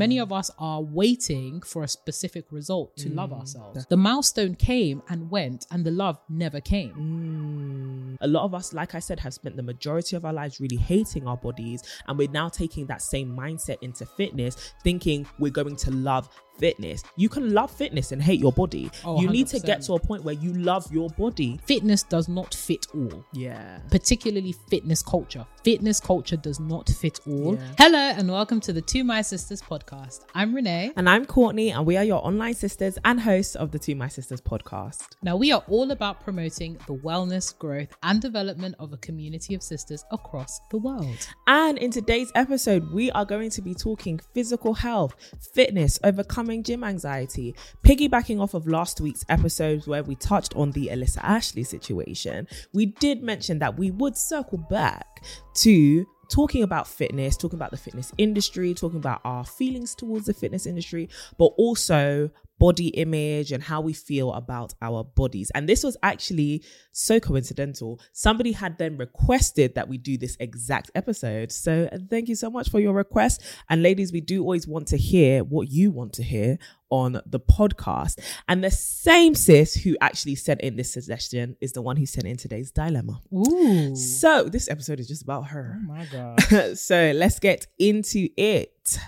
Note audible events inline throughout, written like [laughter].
Many mm. of us are waiting for a specific result to love mm. ourselves. The milestone came and went, and the love never came. Mm. A lot of us, like I said, have spent the majority of our lives really hating our bodies, and we're now taking that same mindset into fitness, thinking we're going to love fitness. You can love fitness and hate your body. Oh, you need to get to a point where you love your body. Fitness does not fit all. Yeah. particularly fitness culture. Fitness culture does not fit all. Yeah. Hello and welcome to the Two My Sisters podcast. I'm Renee. And I'm Courtney, and we are your online sisters and hosts of the Two My Sisters podcast. Now, we are all about promoting the wellness, growth, and development of a community of sisters across the world. And in today's episode, we are going to be talking physical health, fitness, overcoming gym anxiety, piggybacking off of last week's episodes where we touched on the Alyssa Ashley situation. We did mention that we would circle back to talking about fitness, talking about the fitness industry, talking about our feelings towards the fitness industry, but also body image and how we feel about our bodies. And this was actually so coincidental. Somebody had then requested that we do this exact episode. So uh, thank you so much for your request. And ladies, we do always want to hear what you want to hear on the podcast. And the same sis who actually sent in this suggestion is the one who sent in today's dilemma. Ooh. So this episode is just about her. Oh my [laughs] God. so let's get into it.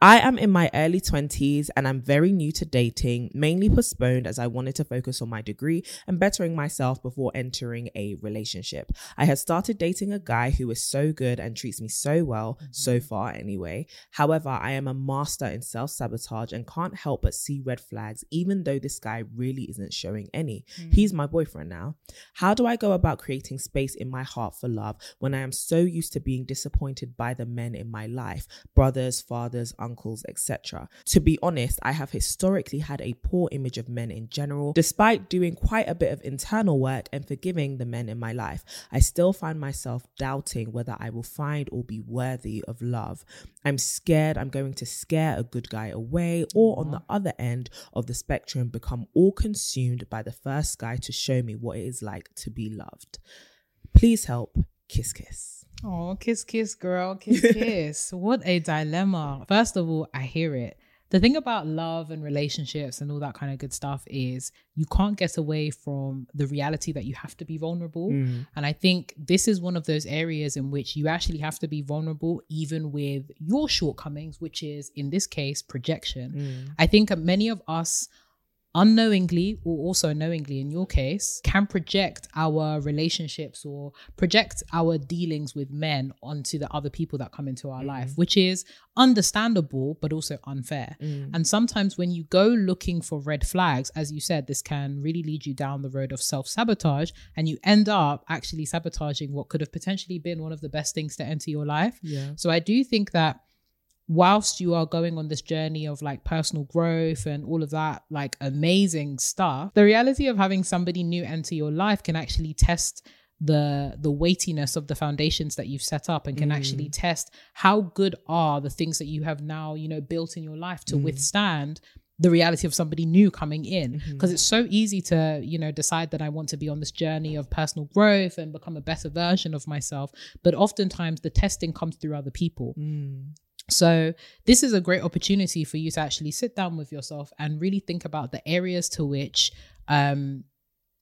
I am in my early 20s and I'm very new to dating, mainly postponed as I wanted to focus on my degree and bettering myself before entering a relationship. I had started dating a guy who is so good and treats me so well, so mm-hmm. far anyway. However, I am a master in self sabotage and can't help but see red flags, even though this guy really isn't showing any. He's mm. my boyfriend now. How do I go about creating space in my heart for love when I am so used to being disappointed by the men in my life, brothers, fathers, uncles, etc.? To be honest, I have historically had a poor image of men in general. Despite doing quite a bit of internal work and forgiving the men in my life, I still find myself doubting whether I will find or be worthy of love. I'm scared I'm going to scare a good guy away, or on the other end of the spectrum, become all consumed by the first guy to show me what it is like to be loved. Please help. Kiss, kiss. Oh, kiss, kiss, girl, [laughs] kiss, kiss. what a dilemma. First of all, I hear it. The thing about love and relationships and all that kind of good stuff is you can't get away from the reality that you have to be vulnerable. Mm. And I think this is one of those areas in which you actually have to be vulnerable, even with your shortcomings, which is in this case, projection. Mm. I think many of us unknowingly or also knowingly in your case can project our relationships or project our dealings with men onto the other people that come into our life mm-hmm. which is understandable but also unfair. Mm. And sometimes when you go looking for red flags as you said this can really lead you down the road of self-sabotage and you end up actually sabotaging what could have potentially been one of the best things to enter your life. Yeah. so i do think that whilst you are going on this journey of like personal growth and all of that like amazing stuff the reality of having somebody new enter your life can actually test the the weightiness of the foundations that you've set up and can actually mm. test how good are the things that you have now you know built in your life to mm. withstand the reality of somebody new coming in. Mm-hmm. Because it's so easy to you know decide that i want to be on this journey of personal growth and become a better version of myself but oftentimes the testing comes through other people mm. So, this is a great opportunity for you to actually sit down with yourself and really think about the areas to which um,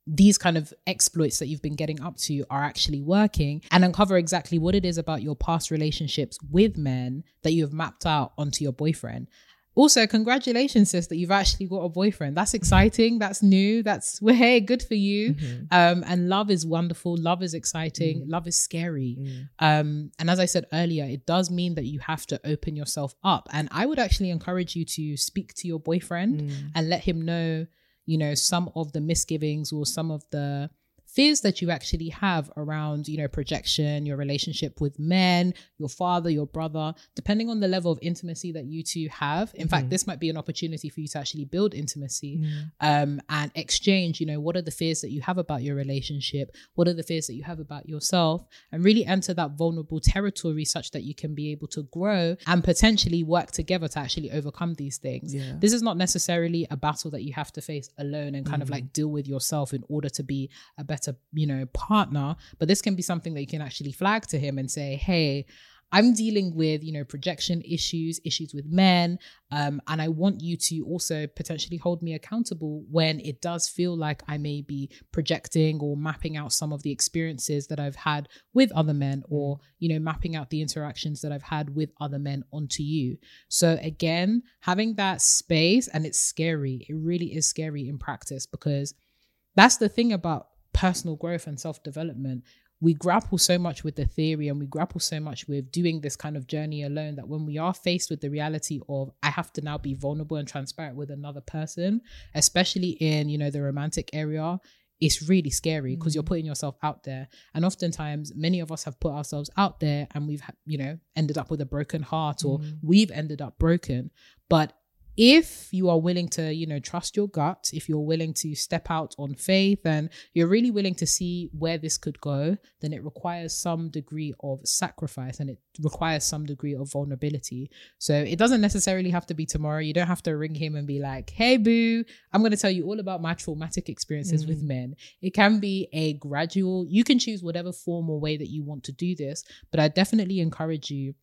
these kind of exploits that you've been getting up to are actually working and uncover exactly what it is about your past relationships with men that you have mapped out onto your boyfriend. Also, congratulations, sis, that you've actually got a boyfriend. That's exciting. That's new. That's [laughs] hey, good for you. Um, and love is wonderful. Love is exciting. Love is scary. Um, and as I said earlier, it does mean that you have to open yourself up. And I would actually encourage you to speak to your boyfriend and let him know, you know, some of the misgivings or some of the fears that you actually have around, you know, projection, your relationship with men, your father, your brother, depending on the level of intimacy that you two have. In mm-hmm. fact, this might be an opportunity for you to actually build intimacy mm-hmm. um, and exchange, you know, what are the fears that you have about your relationship? What are the fears that you have about yourself? And really enter that vulnerable territory such that you can be able to grow and potentially work together to actually overcome these things. Yeah. This is not necessarily a battle that you have to face alone and kind mm-hmm. of like deal with yourself in order to be a better, you know, partner. But this can be something that you can actually flag to him and say, hey, I'm dealing with, you know, projection issues, issues with men. Um, and I want you to also potentially hold me accountable when it does feel like I may be projecting or mapping out some of the experiences that I've had with other men or, you know, mapping out the interactions that I've had with other men onto you. So again, having that space, and it's scary, it really is scary in practice because that's the thing about personal growth and self development we grapple so much with the theory and we grapple so much with doing this kind of journey alone that when we are faced with the reality of I have to now be vulnerable and transparent with another person, especially in, you know, the romantic area, it's really scary because mm. you're putting yourself out there. And oftentimes many of us have put ourselves out there and we've, you know, ended up with a broken heart or mm. we've ended up broken. But if you are willing to you know trust your gut if you're willing to step out on faith and you're really willing to see where this could go then it requires some degree of sacrifice and it requires some degree of vulnerability. So it doesn't necessarily have to be tomorrow. You don't have to ring him and be like hey boo i'm going to tell you all about my traumatic experiences mm. with men. It can be a gradual you can choose whatever form or way that you want to do this but i definitely encourage you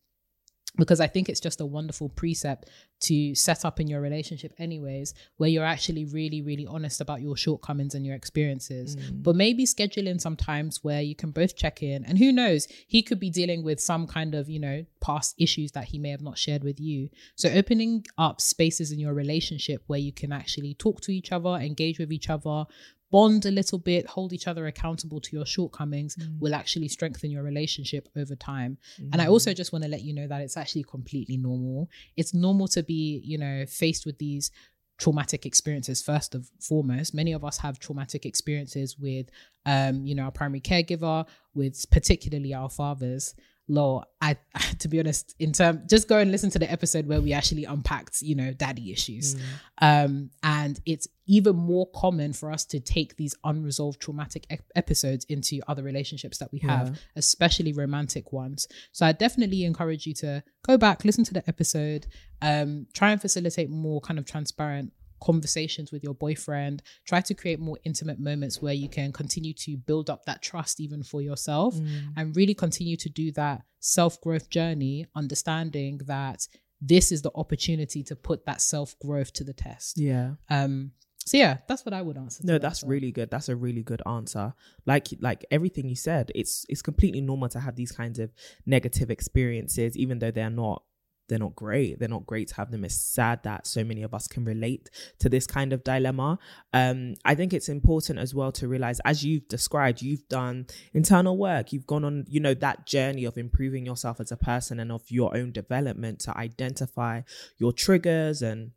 because I think it's just a wonderful precept to set up in your relationship, anyways, where you're actually really, really honest about your shortcomings and your experiences. Mm. But maybe scheduling some times where you can both check in. And who knows, he could be dealing with some kind of, you know, past issues that he may have not shared with you. So opening up spaces in your relationship where you can actually talk to each other, engage with each other, bond a little bit, hold each other accountable to your shortcomings mm. will actually strengthen your relationship over time. Mm. And I also mm. just want to let you know that it's actually completely normal. It's normal to be, you know, faced with these traumatic experiences first and foremost many of us have traumatic experiences with um you know our primary caregiver with particularly our fathers law i [laughs] to be honest in term just go and listen to the episode where we actually unpacked you know daddy issues mm. um and it's even more common for us to take these unresolved traumatic ep- episodes into other relationships that we have yeah. especially romantic ones so i definitely encourage you to go back listen to the episode um try and facilitate more kind of transparent conversations with your boyfriend. Try to create more intimate moments where you can continue to build up that trust even for yourself mm. and really continue to do that self growth journey, understanding that this is the opportunity to put that self growth to the test. Yeah. Um, so yeah, that's what I would answer. No, that's really good. That's a really good answer. Like like everything you said, it's it's completely normal to have these kinds of negative experiences, even though they're not they're not great. They're not great to have them. It's sad that so many of us can relate to this kind of dilemma. Um, I think it's important as well to realize, as you've described, you've done internal work. You've gone on, you know, that journey of improving yourself as a person and of your own development to identify your triggers and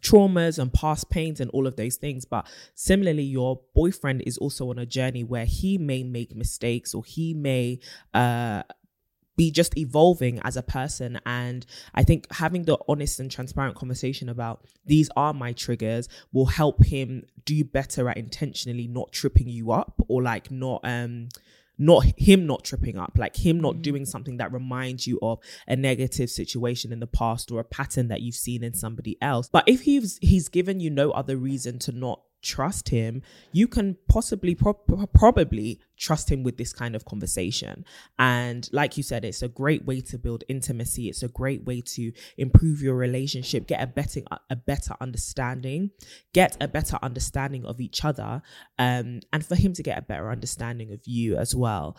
traumas and past pains and all of those things. But similarly, your boyfriend is also on a journey where he may make mistakes or he may uh be just evolving as a person. And I think having the honest and transparent conversation about these are my triggers will help him do better at intentionally not tripping you up or like not um not him not tripping up like him not mm. doing something that reminds you of a negative situation in the past or a pattern that you've seen in somebody else but if he's he's given you no other reason to not trust him, you can possibly, pro- probably trust him with this kind of conversation. And like you said, it's a great way to build intimacy. It's a great way to improve your relationship, get a better, a better understanding, get a better understanding of each other, um, and for him to get a better understanding of you as well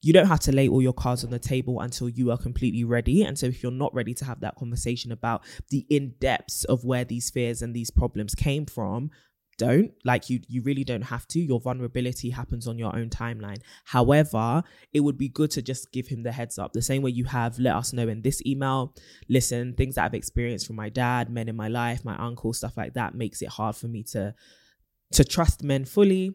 you don't have to lay all your cards on the table until you are completely ready. And so, if you're not ready to have that conversation about the in depths of where these fears and these problems came from, don't like you you really don't have to. Your vulnerability happens on your own timeline. However it would be good to just give him the heads up. The same way you have let us know in this email listen things that i've experienced from my dad men in my life my uncle stuff like that makes it hard for me to to trust men fully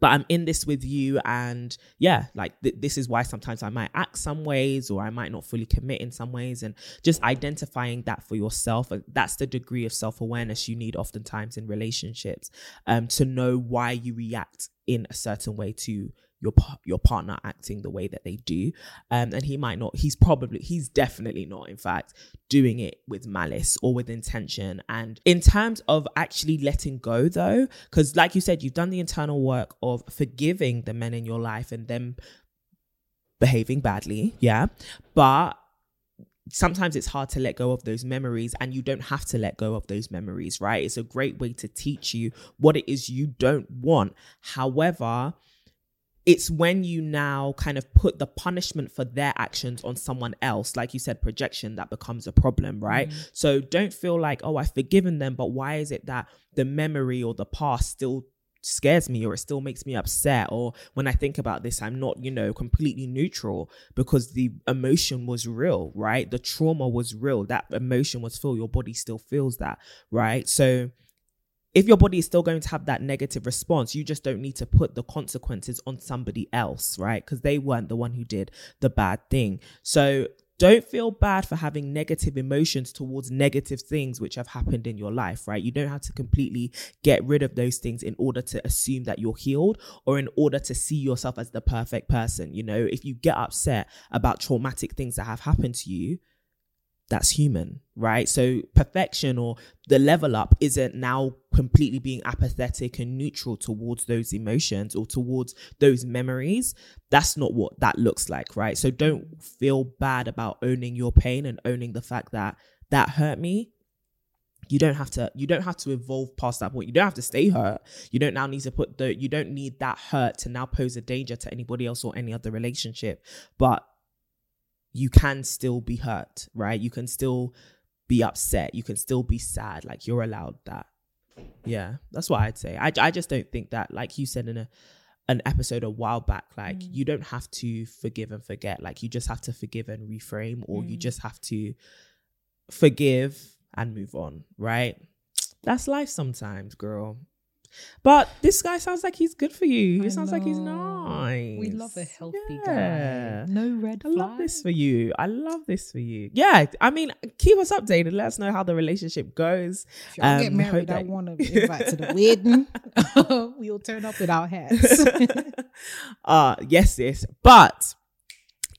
but I'm in this with you, and yeah, like th- this is why sometimes I might act some ways, or I might not fully commit in some ways, and just identifying that for yourself, that's the degree of self awareness you need oftentimes in relationships, um, to know why you react in a certain way to your your partner acting the way that they do. Um and he might not he's probably he's definitely not in fact doing it with malice or with intention. And in terms of actually letting go though because like you said you've done the internal work of forgiving the men in your life and them behaving badly yeah? But sometimes it's hard to let go of those memories and you don't have to let go of those memories right? It's a great way to teach you what it is you don't want. However it's when you now kind of put the punishment for their actions on someone else like you said projection that becomes a problem right? Mm. so don't feel like oh i've forgiven them but why is it that the memory or the past still scares me or it still makes me upset? Or when i think about this i'm not you know completely neutral because the emotion was real right? The trauma was real. That emotion was feel your body still feels that right? So if your body is still going to have that negative response, you just don't need to put the consequences on somebody else, right? Because they weren't the one who did the bad thing. So don't feel bad for having negative emotions towards negative things which have happened in your life, right? You don't have to completely get rid of those things in order to assume that you're healed or in order to see yourself as the perfect person. You know, if you get upset about traumatic things that have happened to you, that's human, right? So perfection or the level up isn't now completely being apathetic and neutral towards those emotions or towards those memories. That's not what that looks like, right? So don't feel bad about owning your pain and owning the fact that that hurt me. You don't have to you don't have to evolve past that point. You don't have to stay hurt. You don't now need to put the you don't need that hurt to now pose a danger to anybody else or any other relationship. But you can still be hurt, right? You can still be upset. You can still be sad. Like you're allowed that. Yeah, that's what I'd say. I, I just don't think that, like you said in a an episode a while back, like mm. you don't have to forgive and forget. Like you just have to forgive and reframe, or mm. you just have to forgive and move on, right? That's life sometimes, girl. But this guy sounds like he's good for you. He I sounds know. like he's nice. We love a healthy yeah. guy. No red I love this for you. I love this for you. Yeah, I mean, keep us updated. Let us know how the relationship goes. If um, [laughs] get married, I want to invite to the wedding. [laughs] we'll turn up with our hats. [laughs] uh yes, yes. But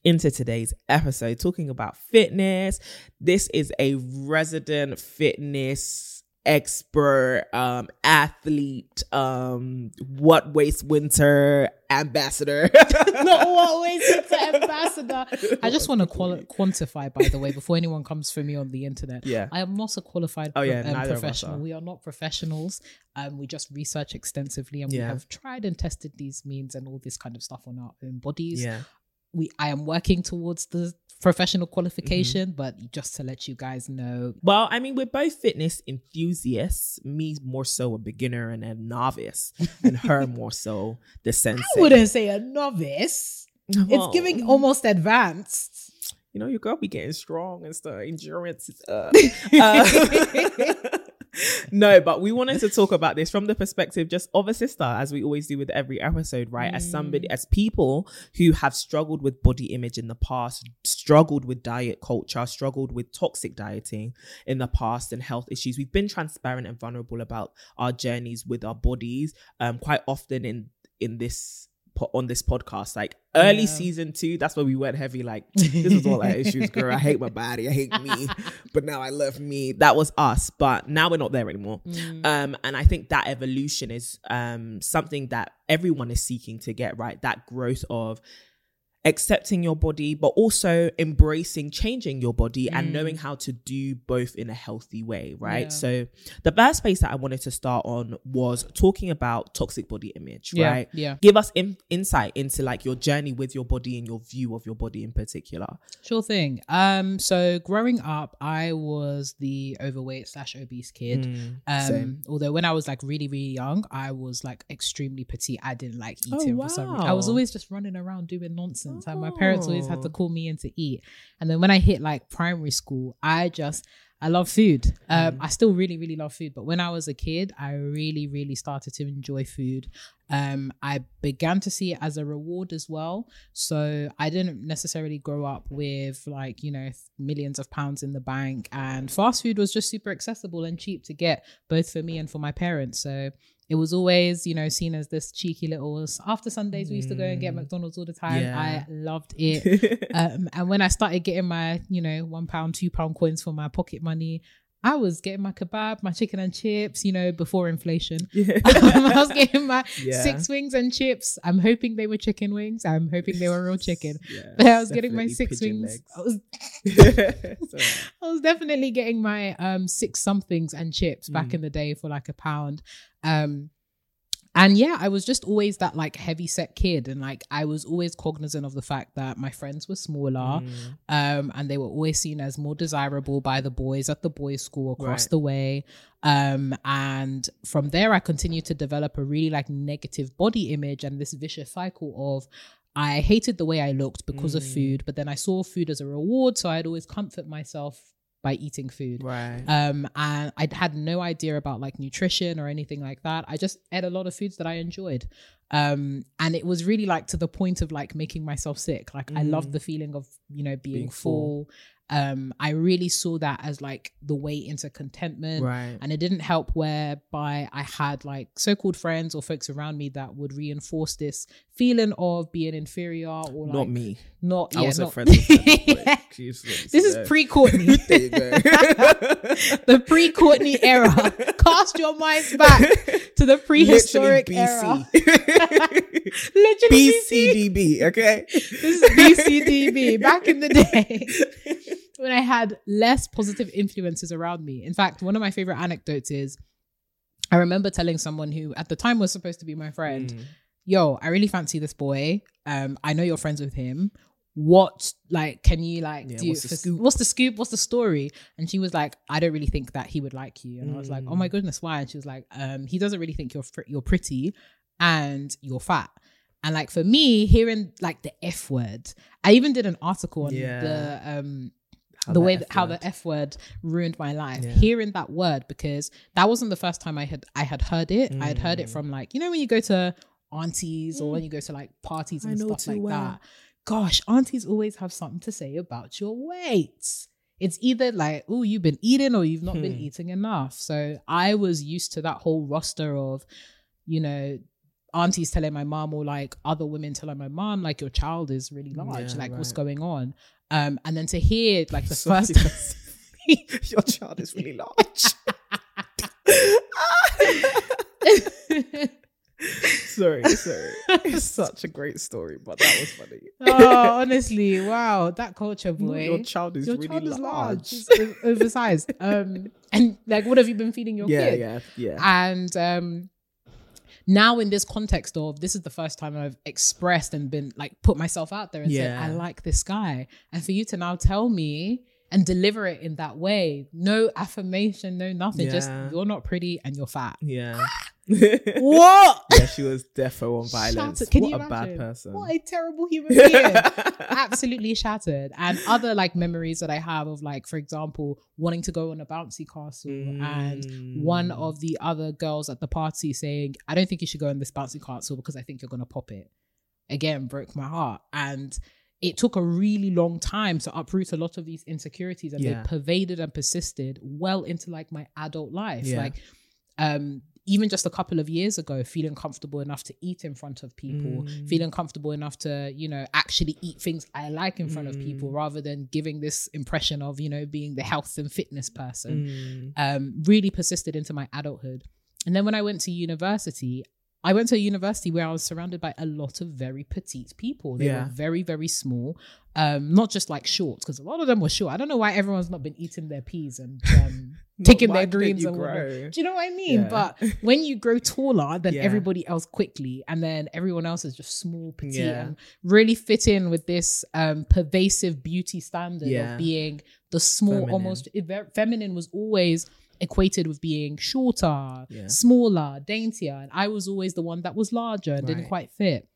into today's episode talking about fitness. This is a resident fitness expert, um, athlete, um, what waste winter ambassador. [laughs] Not what waste winter [laughs] ambassador. I just want to quali- quantify, by the way, before anyone comes for me on the internet. Yeah, I am not a qualified oh, yeah, um, professional. We are not professionals. Um, we just research extensively and yeah. we have tried and tested these means and all this kind of stuff on our own bodies. Yeah we I am working towards the professional qualification, mm-hmm. but just to let you guys know. Well, I mean, we're both fitness enthusiasts. Me more so a beginner and a novice, and her [laughs] more so the sensei. I wouldn't say a novice. Well, it's giving almost advanced. You know, your girl be getting strong and stuff. Endurance is up. [laughs] Uh, [laughs] no, but we wanted to talk about this from the perspective just of a sister, as we always do with every episode, right? Mm. As somebody, as people who have struggled with body image in the past, struggled with diet culture, struggled with toxic dieting in the past and health issues. We've been transparent and vulnerable about our journeys with our bodies. Um, quite often in in this on this podcast. Like early yeah. season two, that's where we went heavy. Like this is all our [laughs] issues, girl. I hate my body, I hate me, [laughs] but now I love me. That was us, but now we're not there anymore. Mm. Um, and I think that evolution is um something that everyone is seeking to get right. That growth of accepting your body, but also embracing changing your body mm. and knowing how to do both in a healthy way, right? Yeah. So, the first space that I wanted to start on was talking about toxic body image, yeah, right? Yeah. Give us in- insight into like your journey with your body and your view of your body in particular. Sure thing. Um, so growing up, I was the overweight slash obese kid. Mm, um, same. although when I was like really, really young, I was like extremely petite. I didn't like oh, eating oh, wow. for some reason. I was always just running around doing nonsense time. My parents always had to oh. call me in to eat. And then when I hit like primary school, I just I love food. Um, mm. I still really, really love food. But when I was a kid, I really, really started to enjoy food. Um, I began to see it as a reward as well. So I didn't necessarily grow up with like, you know, millions of pounds in the bank and fast food was just super accessible and cheap to get both for me and for my parents. So it was always, you know, seen as this cheeky little. After Sundays, we used to go and get Mm. McDonald's all the time. Yeah. I loved [laughs] it. um, and when I started getting my, you know, one pound, two pound coins for my pocket money, I was getting my kebab, my chicken and chips, you know, before inflation. [laughs] [laughs] I was getting my Yeah. six wings and chips. I'm hoping they were chicken wings. I'm hoping they were real chicken. [laughs] Yeah, But I was getting my six wings. I was I was definitely getting my um six somethings and chips back Mm. in the day for like a pound. Um and yeah, I was just always that like heavy set kid and like I was always cognizant of the fact that my friends were smaller mm, um and they were always seen as more desirable by the boys at the boys school across Right. the way um and from there I continued to develop a really like negative body image and this vicious cycle of I hated the way I looked because of Mm. food but then I saw food as a reward so I'd always comfort myself by eating food right. um and i had no idea about like nutrition or anything like that i just ate a lot of foods that i enjoyed um and it was really like to the point of like making myself sick like i loved Mm. the feeling of you know being, Being full. full. Um i really saw that as like the way into contentment right. and it didn't help whereby i had like so-called friends or folks around me that would reinforce this feeling of being inferior or like Not me. not I yeah, wasn't not- [laughs] them. Yeah. Like, [laughs] this is is [laughs] you go. the pre-Courtney era. Cast your minds back to the prehistoric era. BC. [laughs] Literally BCDB, okay? This is BCDB. Back in the day, [laughs] when I had less positive influences around me. In fact, one of my favorite anecdotes is I remember telling someone who at the time was supposed to be my friend, Mm. yo, I really fancy this boy. Um, I know you're friends with him. What like can you like Yeah, do what's the scoop? what's the scoop? What's the story? And she was like, I don't really think that he would like you. And I was like, oh Mm. my goodness, why? And she was like, um, he doesn't really think you're fr- you're pretty and you're fat. And like for me, hearing like the F word, I even did an article on Yeah. the um How the way that, how word. the F word ruined my life. Yeah. Hearing that word because that wasn't the first time I had I had heard it. I had heard it Mm. from like you know when you go to aunties or when you go to like parties I and know stuff too like well. that. Gosh, aunties always have something to say about your weight. It's either like, oh, you've been eating or you've not been Hmm. eating enough. So I was used to that whole roster of, you know, aunties telling my mom or like other women telling my mom like your child is really large Yeah, like what's going on um and then to hear like the Sorry, [laughs] first [laughs] Your child is really large. [laughs] sorry, sorry. [laughs] It's such a great story, but that was funny. oh [laughs] honestly wow that culture boy Your child is Your really child is large. O- oversized [laughs] um and like what have you been feeding your yeah, kid yeah, yeah. Yeah. And um now in this context of this is the first time I've expressed and been like put myself out there and said I like this guy and for you to now tell me and deliver it in that way no affirmation no nothing just you're not pretty and you're fat yeah. What yeah, she was defo on violence. Shattered. Can what you a imagine? bad person. what a terrible human being [laughs] absolutely shattered and other like memories that I have of like for example wanting to go on a bouncy castle and one Mm. of the other girls at the party saying, I don't think you should go on this bouncy castle because I think you're going to pop it. Again, broke my heart. And it took a really long time to uproot a lot of these insecurities and Yeah. they pervaded and persisted well into like my adult life. Yeah. Like, um, even just a couple of years ago, feeling comfortable enough to eat in front of people, Mm. feeling comfortable enough to, you know, actually eat things I like in front of Mm. people rather than giving this impression of, you know, being the health and fitness person Mm. um, really persisted into my adulthood. And then when I went to university, I went to a university where I was surrounded by a lot of very petite people. They Yeah. were very, very small. Um, not just like shorts, because a lot of them were short. I don't know why everyone's not been eating their peas and um, taking their didn't greens you and whatnot. Do you know what I mean? Yeah. But when you grow taller than Yeah. everybody else quickly, and then everyone else is just small, petite, Yeah. and really fit in with this um, pervasive beauty standard of being the small, Feminine. almost feminine was always equated with being shorter, smaller, daintier, and I was always the one that was larger and didn't quite fit.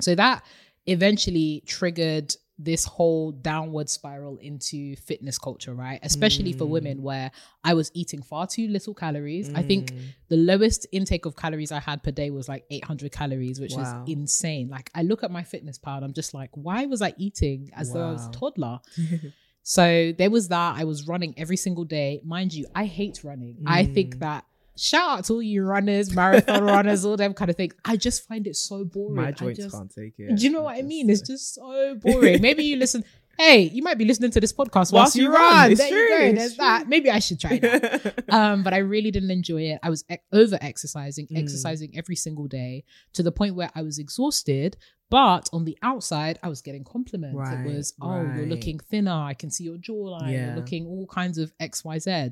So that eventually triggered this whole downward spiral into fitness culture, right? Especially for Mm. women, where I was eating far too little calories. I think Mm. the lowest intake of calories I had per day was like 800 calories, which Wow. is insane. Like, I look at MyFitnessPal, I'm just like, why was I eating as though I was a toddler? [laughs] So there was that. I was running every single day. Mind you, I hate running. I think Mm. that shout out to all you runners, marathon [laughs] runners, all them kind of things. I just find it so boring. My I joints just- can't take it. Do you know what I mean? It's just so boring. Maybe you listen. [laughs] Hey, you might be listening to this podcast whilst, you run. It's there true, you go. There's true. that. Maybe I should try that. [laughs] um, but I really didn't enjoy it. I was ex- over exercising, Mm. exercising every single day to the point where I was exhausted. But on the outside, I was getting compliments. Right, it was, oh, you're looking thinner. I can see your jawline. Yeah. You're looking all kinds of X, Y, Z.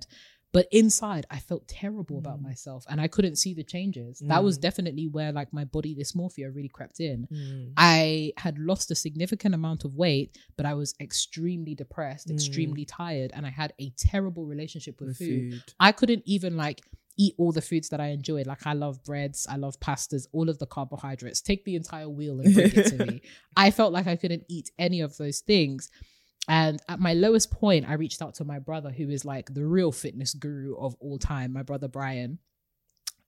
But inside, I felt terrible about Mm. myself and I couldn't see the changes. That was Mm. definitely where like my body dysmorphia really crept in. Mm. I had lost a significant amount of weight, but I was extremely depressed, Mm. extremely tired, and I had a terrible relationship with With food. food. I couldn't even like eat all the foods that I enjoyed. Like I love breads, I love pastas, all of the carbohydrates. Take the entire wheel and bring it to me. [laughs] I felt like I couldn't eat any of those things. And at my lowest point, I reached out to my brother, who is like the real fitness guru of all time, my brother Brian.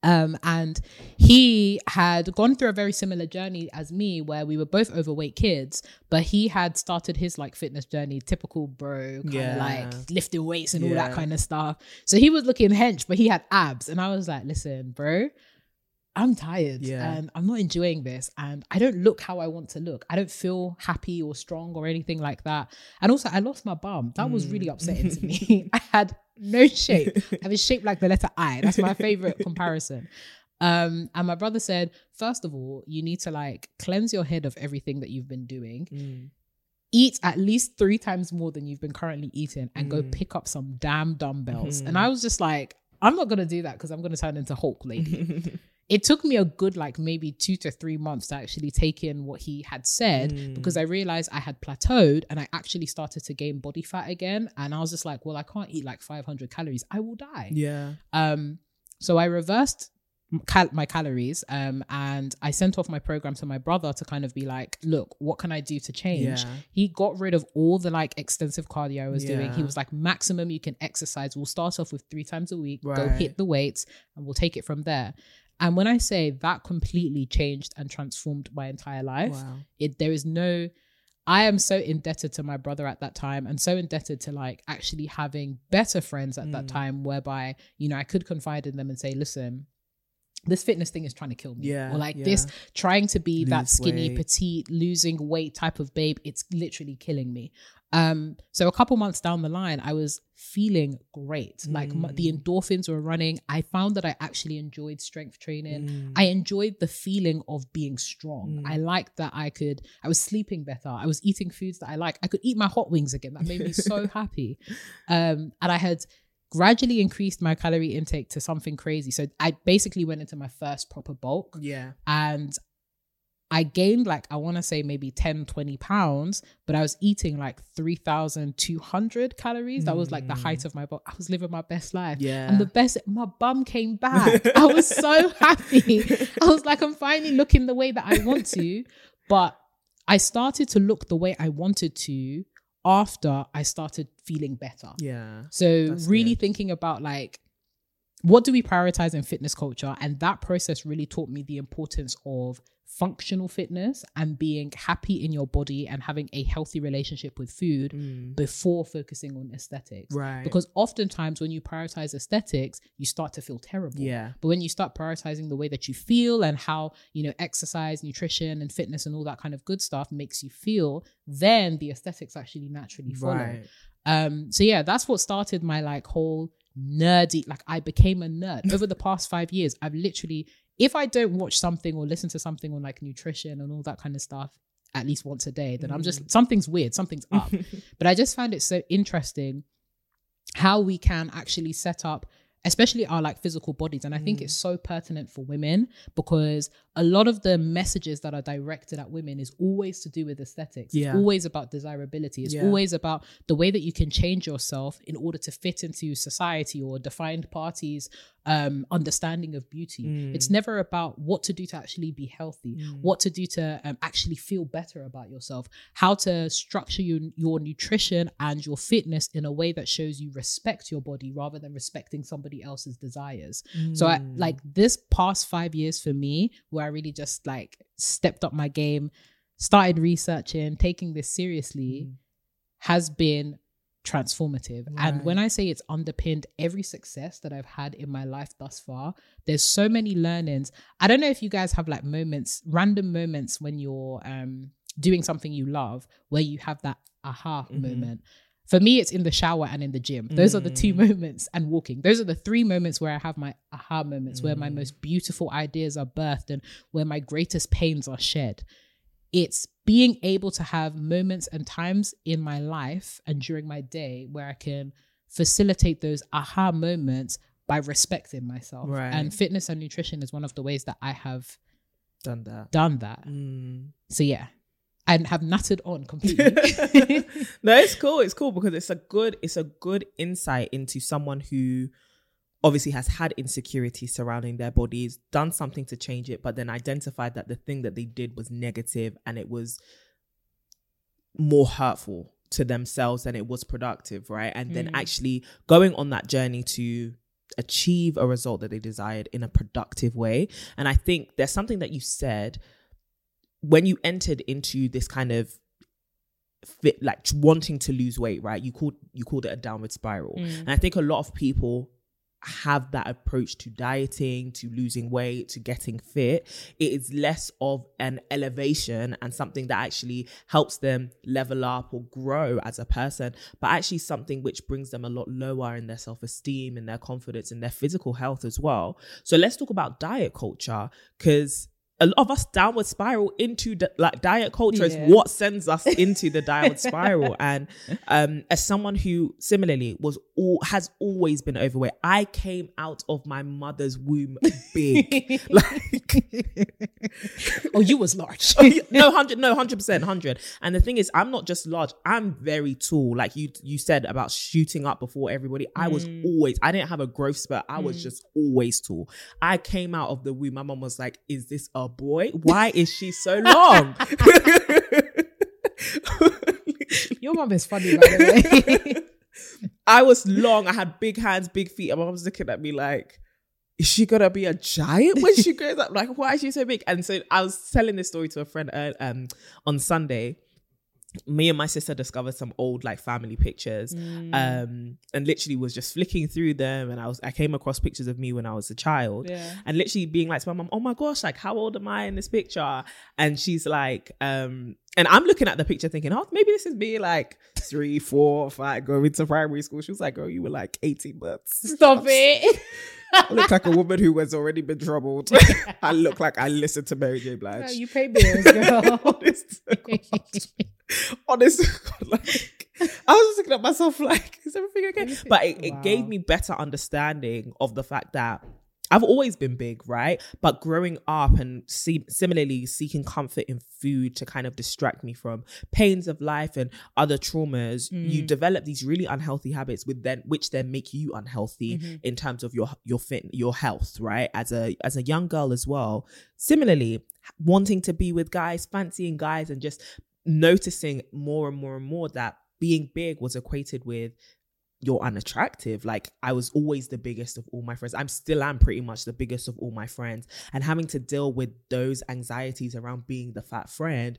Um, and he had gone through a very similar journey as me, where we were both overweight kids, but he had started his like fitness journey, typical bro, kind of Yeah. like lifting weights and all that kind of stuff. So he was looking hench, but he had abs. And I was like, listen, bro, I'm tired Yeah. and I'm not enjoying this. And I don't look how I want to look. I don't feel happy or strong or anything like that. And also, I lost my bum. That was really Mm. upsetting to me. [laughs] [laughs] I had no shape. I was shaped like the letter I. That's my favorite [laughs] comparison. Um, and my brother said, first of all, you need to like cleanse your head of everything that you've been doing Mm. eat at least three times more than you've been currently eating and go Mm. pick up some damn dumbbells. Mhm. And I was just like, I'm not gonna do that because I'm gonna turn into Hulk lady. It took me a good like maybe two to three months to actually take in what he had said Mm. because I realized I had plateaued and I actually started to gain body fat again. And I was just like, well, I can't eat like 500 calories. I will die. yeah. Um, so I reversed cal- my calories um, and I sent off my program to my brother to kind of be like, look, what can I do to change? Yeah. He got rid of all the like extensive cardio I was doing. He was like, maximum you can exercise. We'll start off with three times a week, right. go hit the weights, and we'll take it from there. And when I say that completely changed and transformed my entire life, Wow. it there is no I am so indebted to my brother at that time and so indebted to like actually having better friends at that Mm. time whereby, you know, I could confide in them and say, listen, this fitness thing is trying to kill me. Yeah, Or like yeah. this trying to be that skinny, weight. petite, losing weight type of babe, it's literally killing me. Um, so a couple months down the line, I was feeling great. Like m- the Mm. endorphins were running. I found that I actually enjoyed strength training. Mm. I enjoyed the feeling of being strong. Mm. I liked that I could, I was sleeping better. I was eating foods that I like. I could eat my hot wings again. That made me so [laughs] happy. Um, and I had gradually increased my calorie intake to something crazy. So I basically went into my first proper bulk yeah. and I gained like, I want to say maybe 10, 20 pounds, but I was eating like 3,200 calories. That was like the Mm. height of my bulk. I was living my best life. Yeah. And the best, my bum came back. [laughs] I was so happy. I was like, I'm finally looking the way that I want to. [laughs] But I started to look the way I wanted to after I started feeling better. yeah. So really good. thinking about like what do we prioritize in fitness culture? And that process really taught me the importance of functional fitness and being happy in your body and having a healthy relationship with food Mm. before focusing on aesthetics. Right. Because oftentimes when you prioritize aesthetics, you start to feel terrible. yeah. But when you start prioritizing the way that you feel and how, you know, exercise, nutrition, and fitness and all that kind of good stuff makes you feel, then the aesthetics actually naturally follow. Right. Um, so yeah, that's what started my like whole nerdy, like I became a nerd. [laughs] Over the past five years, I've literally, if I don't watch something or listen to something on like nutrition and all that kind of stuff at least once a day, then I'm just mm. something's weird, something's [laughs] up. but I just found it so interesting how we can actually set up especially our like physical bodies and i think Mm. it's so pertinent for women because a lot of the messages that are directed at women is always to do with aesthetics Yeah. it's always about desirability it's Yeah. always about the way that you can change yourself in order to fit into society or defined parties um understanding of beauty Mm. it's never about what to do to actually be healthy Mm. what to do to um, actually feel better about yourself how to structure your, your nutrition and your fitness in a way that shows you respect your body rather than respecting somebody else's desires so I Mm. like this past five years for me, where I really just like stepped up my game, started researching, taking this seriously, Mm. has been transformative. And when I say it's underpinned every success that I've had in my life thus far, there's so many learnings. I don't know if you guys have like moments, random moments when you're um doing something you love where you have that aha Mhm. moment. For me, it's in the shower and in the gym. Those are the two Mm. moments, and walking. Those are the three moments where I have my aha moments, where my Mm. most beautiful ideas are birthed and where my greatest pains are shed. It's being able to have moments and times in my life and during my day where I can facilitate those aha moments by respecting myself. Right. And fitness and nutrition is one of the ways that I have done that. done that. Mm. So, yeah, I have nutted on completely. [laughs] no, it's [laughs] cool. It's cool because it's a good it's a good insight into someone who obviously has had insecurity surrounding their bodies, done something to change it, but then identified that the thing that they did was negative and it was more hurtful to themselves than it was productive, right? And then Mm. actually going on that journey to achieve a result that they desired in a productive way. And I think there's something that you said when you entered into this kind of fit like wanting to lose weight right you called you called it a downward spiral Mm. and i think a lot of people have that approach to dieting to losing weight to getting fit it is less of an elevation and something that actually helps them level up or grow as a person but actually something which brings them a lot lower in their self-esteem and their confidence and their physical health as well. So let's talk about diet culture because a lot of us downward spiral into di- like diet culture Yeah. is what sends us into the downward [laughs] spiral and um as someone who similarly was all has always been overweight i came out of my mother's womb big [laughs] like oh, you was large. [laughs] no, hundred, no, hundred percent, hundred. And the thing is, I'm not just large. I'm very tall. Like you, you said about shooting up before everybody. I was Mm. always. I didn't have a growth spurt. I was Mm. just always tall. I came out of the womb. My mom was like, "Is this a boy? Why is she so long?" [laughs] Your mom is funny, by the way. [laughs] I was long. I had big hands, big feet. And my mom's looking at me like, is she gonna be a giant when she grows up? Like, why is she so big? And so I was telling this story to a friend uh, um, on Sunday. Me and my sister discovered some old like family pictures, Mm. um, and literally was just flicking through them. And I was I came across pictures of me when I was a child, yeah. and literally being like to my mom, "Oh my gosh, like how old am I in this picture?" And she's like, um, and I'm looking at the picture thinking, "Oh, maybe this is me like three, four, five, going to primary school." She was like, "Girl, you were like 18 months." Stop [laughs] it. I look like a woman who has already been troubled. [laughs] I look like I listened to Mary J. Blige. No, you pay bills, [laughs] girl. honest, honest, like I was just looking at myself like, is everything okay? But it, it gave me better understanding of the fact that I've always been big, right? But growing up and see, similarly seeking comfort in food to kind of distract me from pains of life and other traumas, you Mm. develop these really unhealthy habits with then which then make you unhealthy Mhm. in terms of your your fit your health, right? As a as a young girl as well. Similarly, wanting to be with guys, fancying guys, and just noticing more and more and more that being big was equated with you're unattractive. Like I was always the biggest of all my friends. I'm still am pretty much the biggest of all my friends. And having to deal with those anxieties around being the fat friend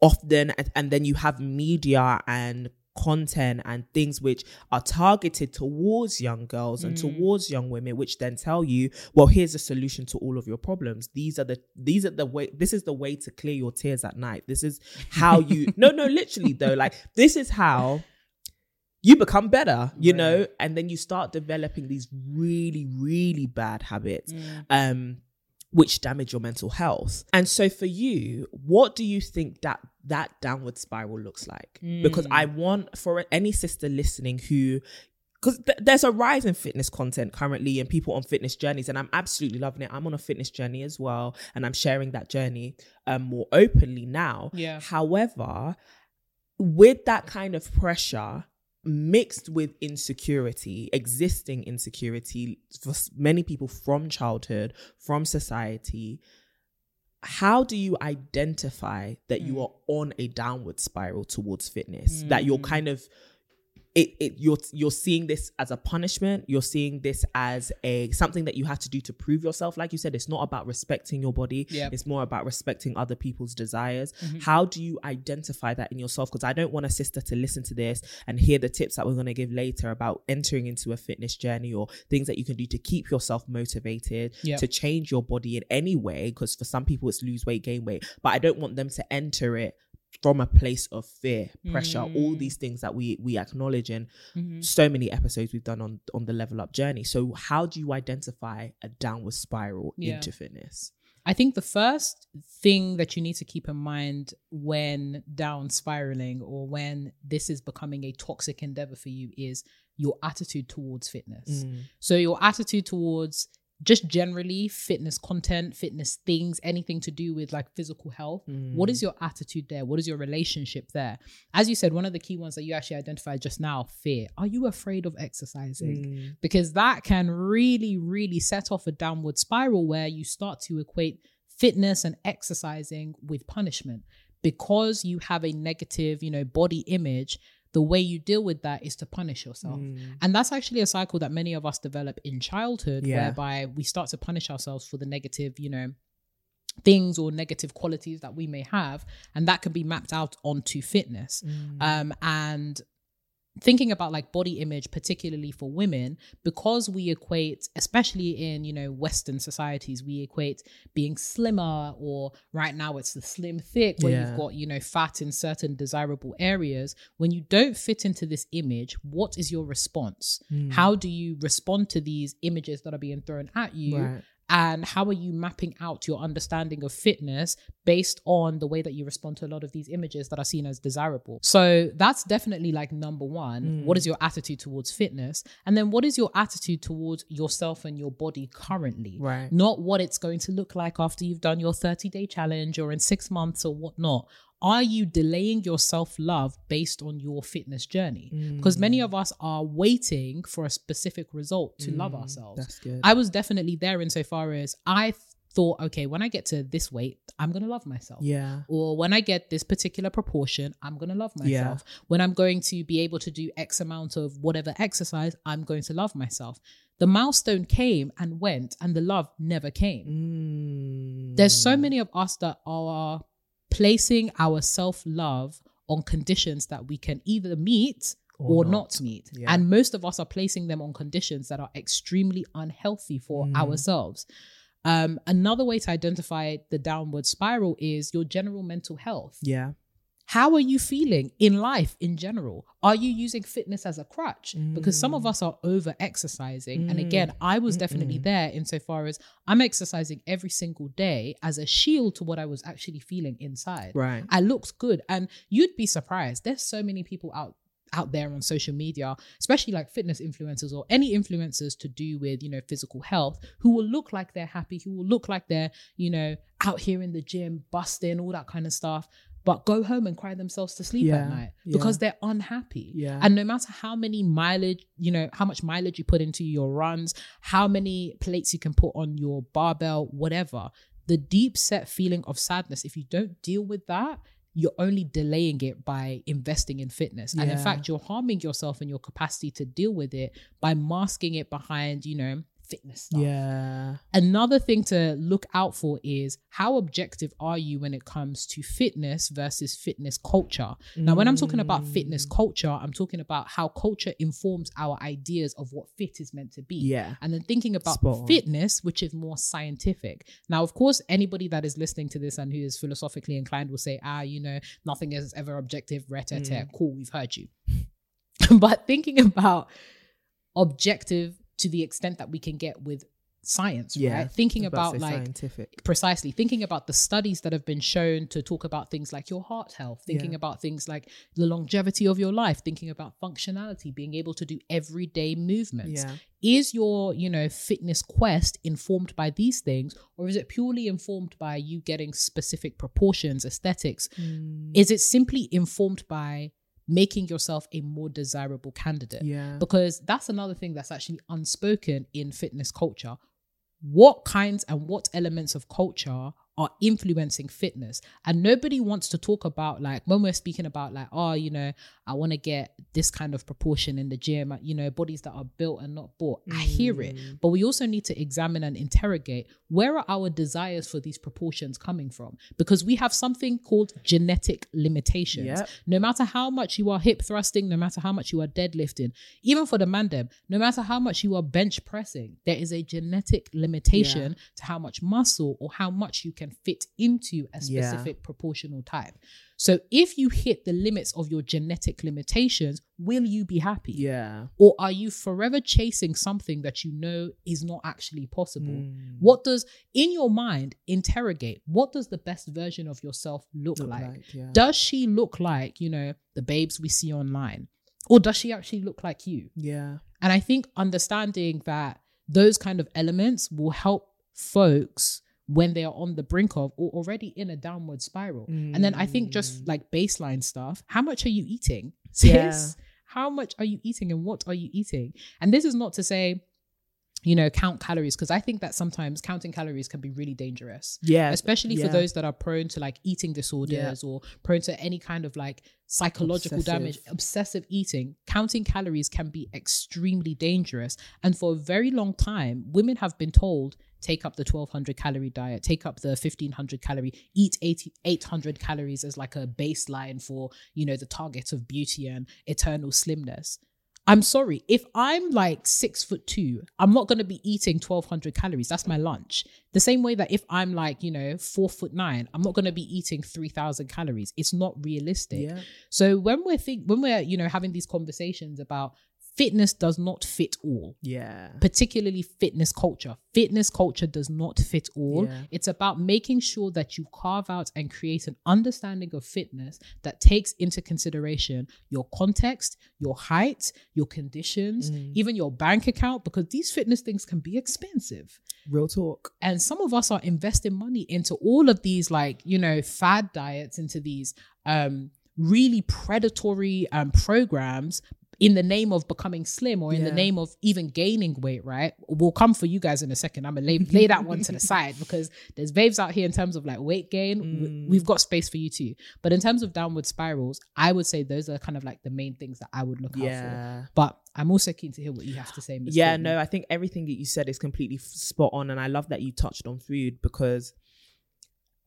often and, then you have media and content and things which are targeted towards young girls and Mm. towards young women which then tell you well here's a solution to all of your problems these are the these are the way this is the way to clear your tears at night this is how you [laughs] no no literally though like this is how you become better you Right. know and then you start developing these really really bad habits Mm. um which damage your mental health and so for you what do you think that that downward spiral looks like because Mm. i want for any sister listening who because th- there's a rise in fitness content currently and people on fitness journeys and i'm absolutely loving it i'm on a fitness journey as well and i'm sharing that journey um, more openly now Yeah. however with that kind of pressure mixed with insecurity, existing insecurity for many people from childhood, from society. How do you identify that you Mm. are on a downward spiral towards fitness? That you're kind of it, it you're you're seeing this as a punishment. You're seeing this as a something that you have to do to prove yourself. Like you said it's not about respecting your body. Yep. it's more about respecting other people's desires. Mm-hmm. how do you identify that in yourself? Because i don't want a sister to listen to this and hear the tips that we're going to give later about entering into a fitness journey or things that you can do to keep yourself motivated Yep. to change your body in any way. Because for some people it's lose weight gain weight. But i don't want them to enter it from a place of fear pressure Mm. all these things that we we acknowledge in Mm-hmm. so many episodes we've done on on the level up journey so how do you identify a downward spiral Yeah. into fitness I think the first thing that you need to keep in mind when down spiraling or when this is becoming a toxic endeavor for you is your attitude towards fitness. Mm. So, your attitude towards just generally fitness content, fitness things, anything to do with like physical health. What is your attitude there? What is your relationship there? As you said, one of the key ones that you actually identified just now fear. Are you afraid of exercising? Mm. because that can really, really set off a downward spiral where you start to equate fitness and exercising with punishment. Because you have a negative, you know, body image, the way you deal with that is to punish yourself. Mm. And that's actually a cycle that many of us develop in childhood, Yeah. whereby we start to punish ourselves for the negative, you know, things or negative qualities that we may have. And that can be mapped out onto fitness. Um, and thinking about like body image particularly for women because we equate especially in you know western societies we equate being slimmer or right now it's the slim thick where Yeah. you've got you know fat in certain desirable areas when you don't fit into this image what is your response Mm. how do you respond to these images that are being thrown at you Right. And how are you mapping out your understanding of fitness based on the way that you respond to a lot of these images that are seen as desirable? So that's definitely like number one. Mm. What is your attitude towards fitness? And then what is your attitude towards yourself and your body currently? Right. not what it's going to look like after you've done your 30 day challenge or in six months or whatnot are you delaying your self love based on your fitness journey? Because many of us are waiting for a specific result to love ourselves. I was definitely there insofar as I thought, okay, when I get to this weight, I'm going to love myself. yeah Or when I get this particular proportion, I'm going to love Yeah. myself. When I'm going to be able to do X amount of whatever exercise, I'm going to love myself. The milestone came and went, and the love never came. Mm. There's so many of us that are placing our self love on conditions that we can either meet or, Or not. meet. Yeah. And most of us are placing them on conditions that are extremely unhealthy for Mm. ourselves. Um, another way to identify the downward spiral is your general mental health. yeah How are you feeling in life in general? Are you using fitness as a crutch? Because some Mm. of us are over exercising. And again, I was definitely there insofar as I'm exercising every single day as a shield to what I was actually feeling inside. right I looked good. And you'd be surprised. There's so many people out out there on social media, especially like fitness influencers or any influencers to do with, you know, physical health, who will look like they're happy, who will look like they're, you know, out here in the gym, busting, all that kind of stuff. But go home and cry themselves to sleep Yeah, at night yeah. because they're unhappy. Yeah. And no matter how many mileage, you know, how much mileage you put into your runs, how many plates you can put on your barbell, whatever, the deep set feeling of sadness, if you don't deal with that, you're only delaying it by investing in fitness. And in fact, you're harming yourself and your capacity to deal with it by masking it behind, you know, fitness stuff. yeah Another thing to look out for is how objective are you when it comes to fitness versus fitness culture? Now, when I'm talking about fitness Mm. culture, I'm talking about how culture informs our ideas of what fit is meant to be. Yeah. And then thinking about Spot on. fitness, which is more scientific. Now, of course, anybody that is listening to this and who is philosophically inclined will say, ah, you know, nothing is ever objective, rete, Mm. cool, we've heard you. [laughs] but thinking about objective to the extent that we can get with science, yeah right? Thinking about about like scientific precisely thinking about the studies that have been shown to talk about things like your heart health thinking Yeah. about things like the longevity of your life thinking about functionality being able to do everyday movements yeah is your you know fitness quest informed by these things or is it purely informed by you getting specific proportions aesthetics Mm. is it simply informed by making yourself a more desirable candidate. Yeah. Because that's another thing that's actually unspoken in fitness culture. What kinds and what elements of culture are influencing fitness and nobody wants to talk about like when we're speaking about like oh you know i want to get this kind of proportion in the gym you know bodies that are built and not bought i hear it Mm. but we also need to examine and interrogate where are our desires for these proportions coming from because we have something called genetic limitations Yep. no matter how much you are hip thrusting no matter how much you are deadlifting even for the mandem no matter how much you are bench pressing there is a genetic limitation to how much muscle or how much you can fit into a Yeah. specific proportional type so if you hit the limits of your genetic limitations will you be happy Yeah. or are you forever chasing something that you know is not actually possible Mm. what does in your mind interrogate what does the best version of yourself look, Look like, like, yeah. does she look like you know the babes we see online or does she actually look like you Yeah. and i think understanding that those kind of elements will help folks when they are on the brink of or already in a downward spiral and then i think just Mm. like baseline stuff how much are you eating [laughs] sis Yeah. how much are you eating and what are you eating and this is not to say you know count calories because i think that sometimes counting calories can be really dangerous Yeah. especially for those that are prone to like eating disorders or prone to any kind of like psychological damage Obsessive. obsessive eating counting calories can be extremely dangerous and for a very long time women have been told take up the 1200 calorie diet take up the 1500 calorie eat 80, 800 calories as like a baseline for you know the target of beauty and eternal slimness I'm sorry. If I'm like six foot two, I'm not going to be eating 1200 calories. That's my lunch. The same way that if I'm like, you know, four foot nine, I'm not going to be eating 3000 calories. It's not realistic. Yeah. So when we're think, when we're, you know, having these conversations about fitness does not fit all, Yeah. particularly fitness culture. Fitness culture does not fit all. Yeah. It's about making sure that you carve out and create an understanding of fitness that takes into consideration your context, your height, your conditions, Mm. even your bank account, because these fitness things can be expensive. Real talk. And some of us are investing money into all of these, like, you know, fad diets, into these um really predatory um programs in the name of becoming slim or in the name of even gaining weight, right? We'll come for you guys in a second. I'm gonna lay, lay that one to the [laughs] side because there's babes out here in terms of like weight gain. Mm. We've got space for you too. But in terms of downward spirals, I would say those are kind of like the main things that I would look out for. But I'm also keen to hear what you have to say. Ms. Yeah, Courtney. no, I think everything that you said is completely f- spot on. And I love that you touched on food because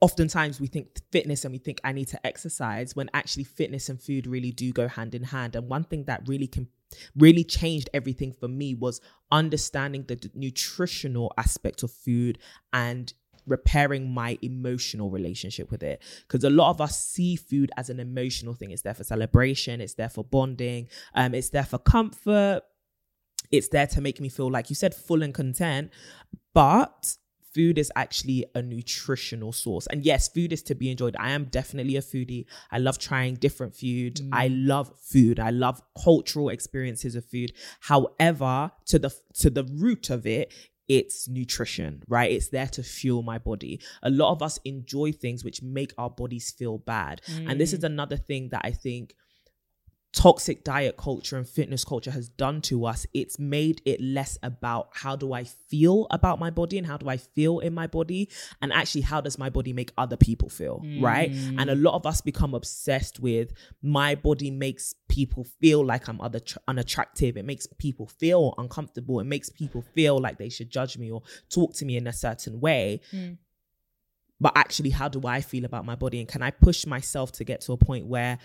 oftentimes we think fitness and we think I need to exercise when actually fitness and food really do go hand in hand. And one thing that really can really changed everything for me was understanding the d- nutritional aspect of food and repairing my emotional relationship with it. Because a lot of us see food as an emotional thing. It's there for celebration it's there for bonding um it's there for comfort it's there to make me feel like you said full and content. But food is actually a nutritional source. And yes food is to be enjoyed. I am definitely a foodie. I love trying different food. Mm. I love food. I love cultural experiences of food. However to the to the root of it it's nutrition, right? It's there to fuel my body. A lot of us enjoy things which make our bodies feel bad. And this is mm. another thing that I think toxic diet culture and fitness culture has done to us it's made it less about how do i feel about my body and how do i feel in my body and actually how does my body make other people feel right? And a mm. lot of us become obsessed with my body makes people feel like i'm other unattractive. It makes people feel uncomfortable. It makes people feel like they should judge me or talk to me in a certain way. Mm. But actually how do i feel about my body? And can i push myself to get to a point where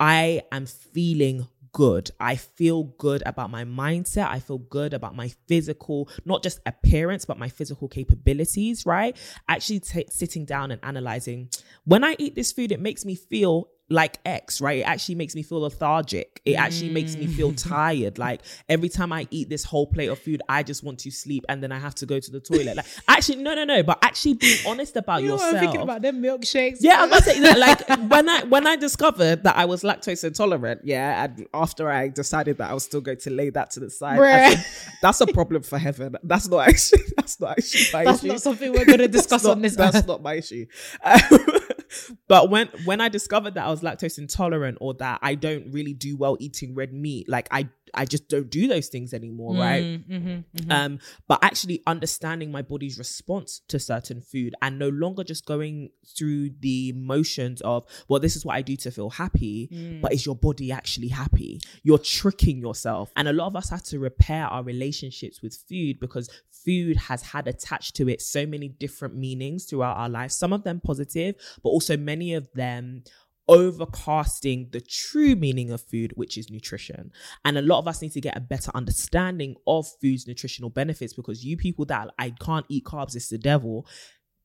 I am feeling good. I feel good about my mindset. I feel good about my physical, not just appearance, but my physical capabilities, right? Actually, t- sitting down and analyzing when I eat this food, it makes me feel like X, right? It actually makes me feel lethargic. It actually makes me feel [laughs] tired. Like every time I eat this whole plate of food, I just want to sleep and then I have to go to the toilet. Like, actually, no, no, no. But actually being honest about [laughs] You know yourself. I'm thinking about them milkshakes. Yeah, I'm gonna say that. Like [laughs] when I when I discovered that I was lactose intolerant, yeah, and after I decided that I was still going to lay that to the side, said, that's a problem for heaven. That's not actually that's not actually my That's issue. not something we're going to That's discuss not- on this That's not my issue. Um, but when when I discovered that I was lactose intolerant or that I don't really do well eating red meat, like I I just don't do those things anymore, right? Mm, mhm, mhm. Um, but actually understanding my body's response to certain food and no longer just going through the motions of, well, this is what I do to feel happy, Mm. but is your body actually happy? You're tricking yourself. And a lot of us have to repair our relationships with food because food has had attached to it so many different meanings throughout our lives, some of them positive, but also many of them overcasting the true meaning of food, which is nutrition. And a lot of us need to get a better understanding of food's nutritional benefits because you people that I can't eat carbs, it's the devil.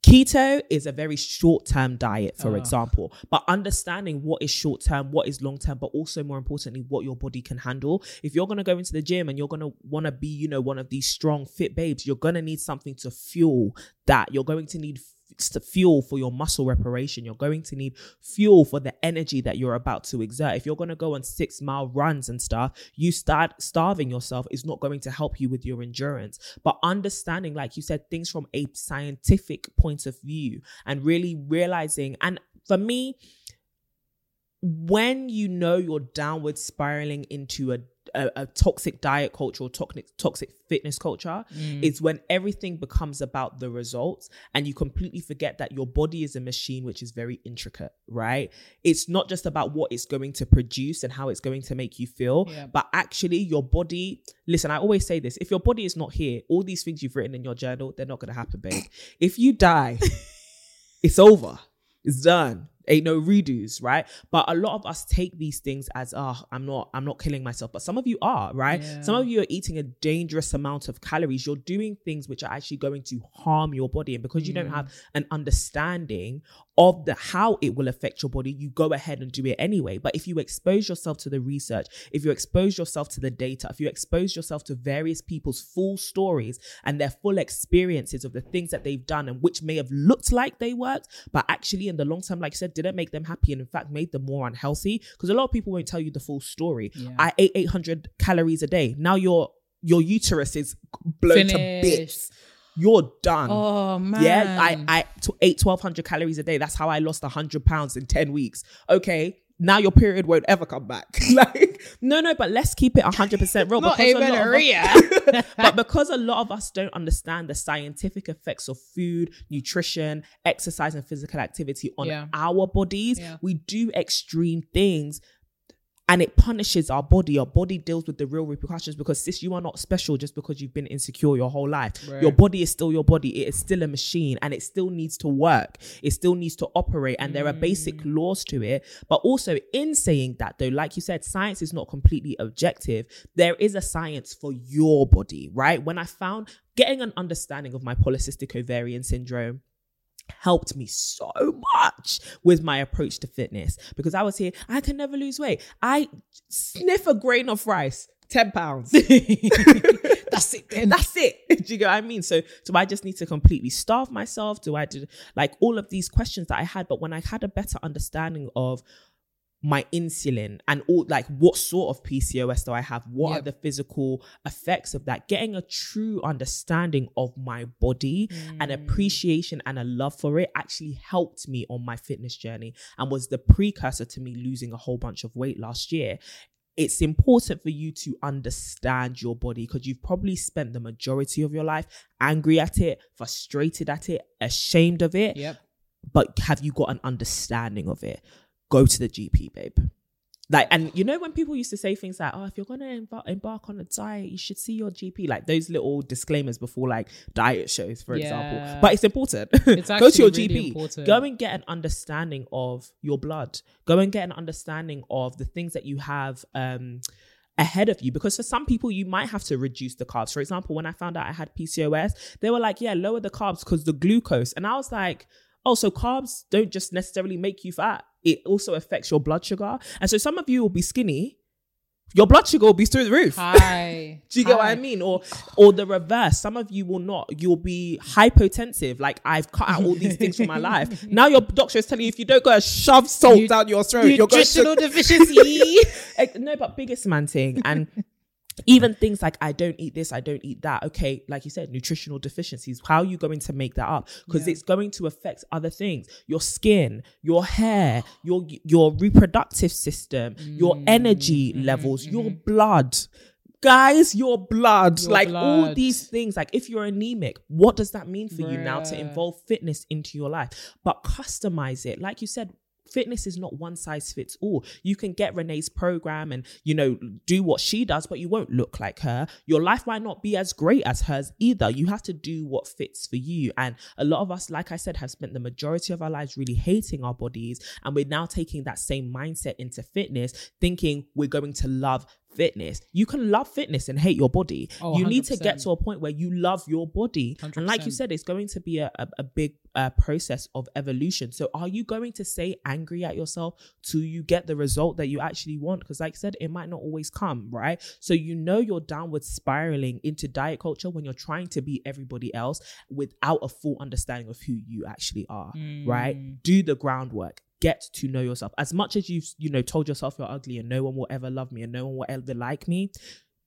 Keto is a very short term diet, for Ugh. example, but understanding what is short term, what is long term, but also more importantly, what your body can handle. If you're going to go into the gym and you're going to want to be, you know, one of these strong, fit babes, you're going to need something to fuel that. You're going to need to fuel for your muscle reparation. You're going to need fuel for the energy that you're about to exert. If you're going to go on six mile runs and stuff, you start starving yourself is not going to help you with your endurance. But understanding, like you said, things from a scientific point of view and really realizing, and for me, when you know you're downward spiraling into a a, a toxic diet culture or toxic toxic fitness culture Mm. is when everything becomes about the results and you completely forget that your body is a machine which is very intricate right it's not just about what it's going to produce and how it's going to make you feel Yeah. but actually your body listen i always say this if your body is not here all these things you've written in your journal they're not going to happen babe if you die [laughs] it's over. It's done. Ain't no redos, right? But a lot of us take these things as, oh, I'm not, I'm not killing myself. But some of you are, right? Yeah. Some of you are eating a dangerous amount of calories. You're doing things which are actually going to harm your body. And because you don't Mm. have an understanding of the how it will affect your body, you go ahead and do it anyway. But if you expose yourself to the research, if you expose yourself to the data, if you expose yourself to various people's full stories and their full experiences of the things that they've done and which may have looked like they worked, but actually in the long term, like I said, didn't make them happy and in fact made them more unhealthy. Because a lot of people won't tell you the full story. Yeah. I ate 800 calories a day. Now your your uterus is blown to bits. You're done. Oh man. Yeah, I I ate twelve hundred calories a day. That's how I lost hundred pounds in ten weeks. Okay, now your period won't ever come back. [laughs] like, no, no, but let's keep it hundred percent real. [laughs] Not because amenorrhea. [laughs] but because a lot of us don't understand the scientific effects of food, nutrition, exercise, and physical activity on Yeah. our bodies, Yeah. we do extreme things. And it punishes our body. Our body deals with the real repercussions because sis, you are not special just because you've been insecure your whole life. Right. Your body is still your body. It is still a machine and it still needs to work. It still needs to operate. And there are basic Mm. laws to it. But also, in saying that, though, like you said, science is not completely objective. There is a science for your body, right? When I found getting an understanding of my polycystic ovarian syndrome, helped me so much with my approach to fitness because I was here, I can never lose weight. I sniff a grain of rice, 10 pounds. [laughs] That's it then. That's it. [laughs] Do you get what I mean? So do I just need to completely starve myself? Do I do like all of these questions that I had? But when I had a better understanding of my insulin and all like what sort of PCOS do I have? What are the physical effects of that? Getting a true understanding of my body and Mm. appreciation and a love for it actually helped me on my fitness journey and was the precursor to me losing a whole bunch of weight last year it's important for you to understand your body because you've probably spent the majority of your life angry at it, frustrated at it, ashamed of it. Yep. But have you got an understanding of it? Go to the GP, babe. Like, and you know, when people used to say things like, oh, if you're going to embark, embark on a diet, you should see your GP, like those little disclaimers before like diet shows, for Yeah. example. But it's important. [laughs] It's Go to your really GP. important. Go and get an understanding of your blood. Go and get an understanding of the things that you have um, ahead of you. Because for some people, you might have to reduce the carbs. For example, when I found out I had PCOS, they were like, yeah, lower the carbs because the glucose. And I was like, oh, so carbs don't just necessarily make you fat. It also affects your blood sugar. And so some of you will be skinny. Your blood sugar will be through the roof. Hi. [laughs] Do you get what I mean? Or or the reverse. Some of you will not. You'll be hypotensive. Like I've cut out all these things from my life. [laughs] Now your doctor is telling you if you don't go and shove salt Nu- down your throat, you're going to Nutritional [laughs] deficiency. Eh, no, but biggest man thing. And even things like I don't eat this, I don't eat that. Okay, like you said, nutritional deficiencies. How are you going to make that up? Because Yeah. it's going to affect other things: your skin, your hair, your your reproductive system, your Mm, energy levels, your blood. Guys, your blood, Your like all these things. Like, if you're anemic, what does that mean for you now to involve fitness into your life? But customize it. Like you said, fitness is not one size fits all. You can get Renee's program and, you know, do what she does, but you won't look like her. Your life might not be as great as hers either. You have to do what fits for you. And a lot of us, like I said, have spent the majority of our lives really hating our bodies. And we're now taking that same mindset into fitness, thinking we're going to love fitness. You can love fitness and hate your body. Oh, you need to get to a point where you love your body. And like you said, it's going to be a, a, a big uh, process of evolution. So are you going to stay angry at yourself till you get the result that you actually want? Because like I said, it might not always come, right? So you know you're downward spiraling into diet culture when you're trying to be everybody else without a full understanding of who you actually are, right? Mm. Do the groundwork. Get to know yourself. As much as you've, you know, told yourself you're ugly and no one will ever love me and no one will ever like me,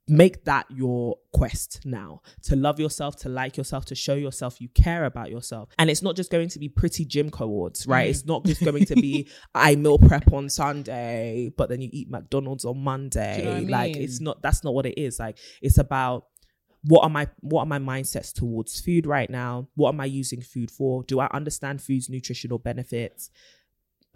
make that your quest now. To love yourself to like yourself to show yourself you care about yourself. And it's not just going to be pretty gym cohorts right? Mm. it's not just going to be [laughs] i meal prep on sunday but then you eat mcdonald's on monday. you know I like mean? it's not that's not what it is. Like it's about what are my what are my mindsets towards food right now? What am i using food for? Do i understand food's nutritional benefits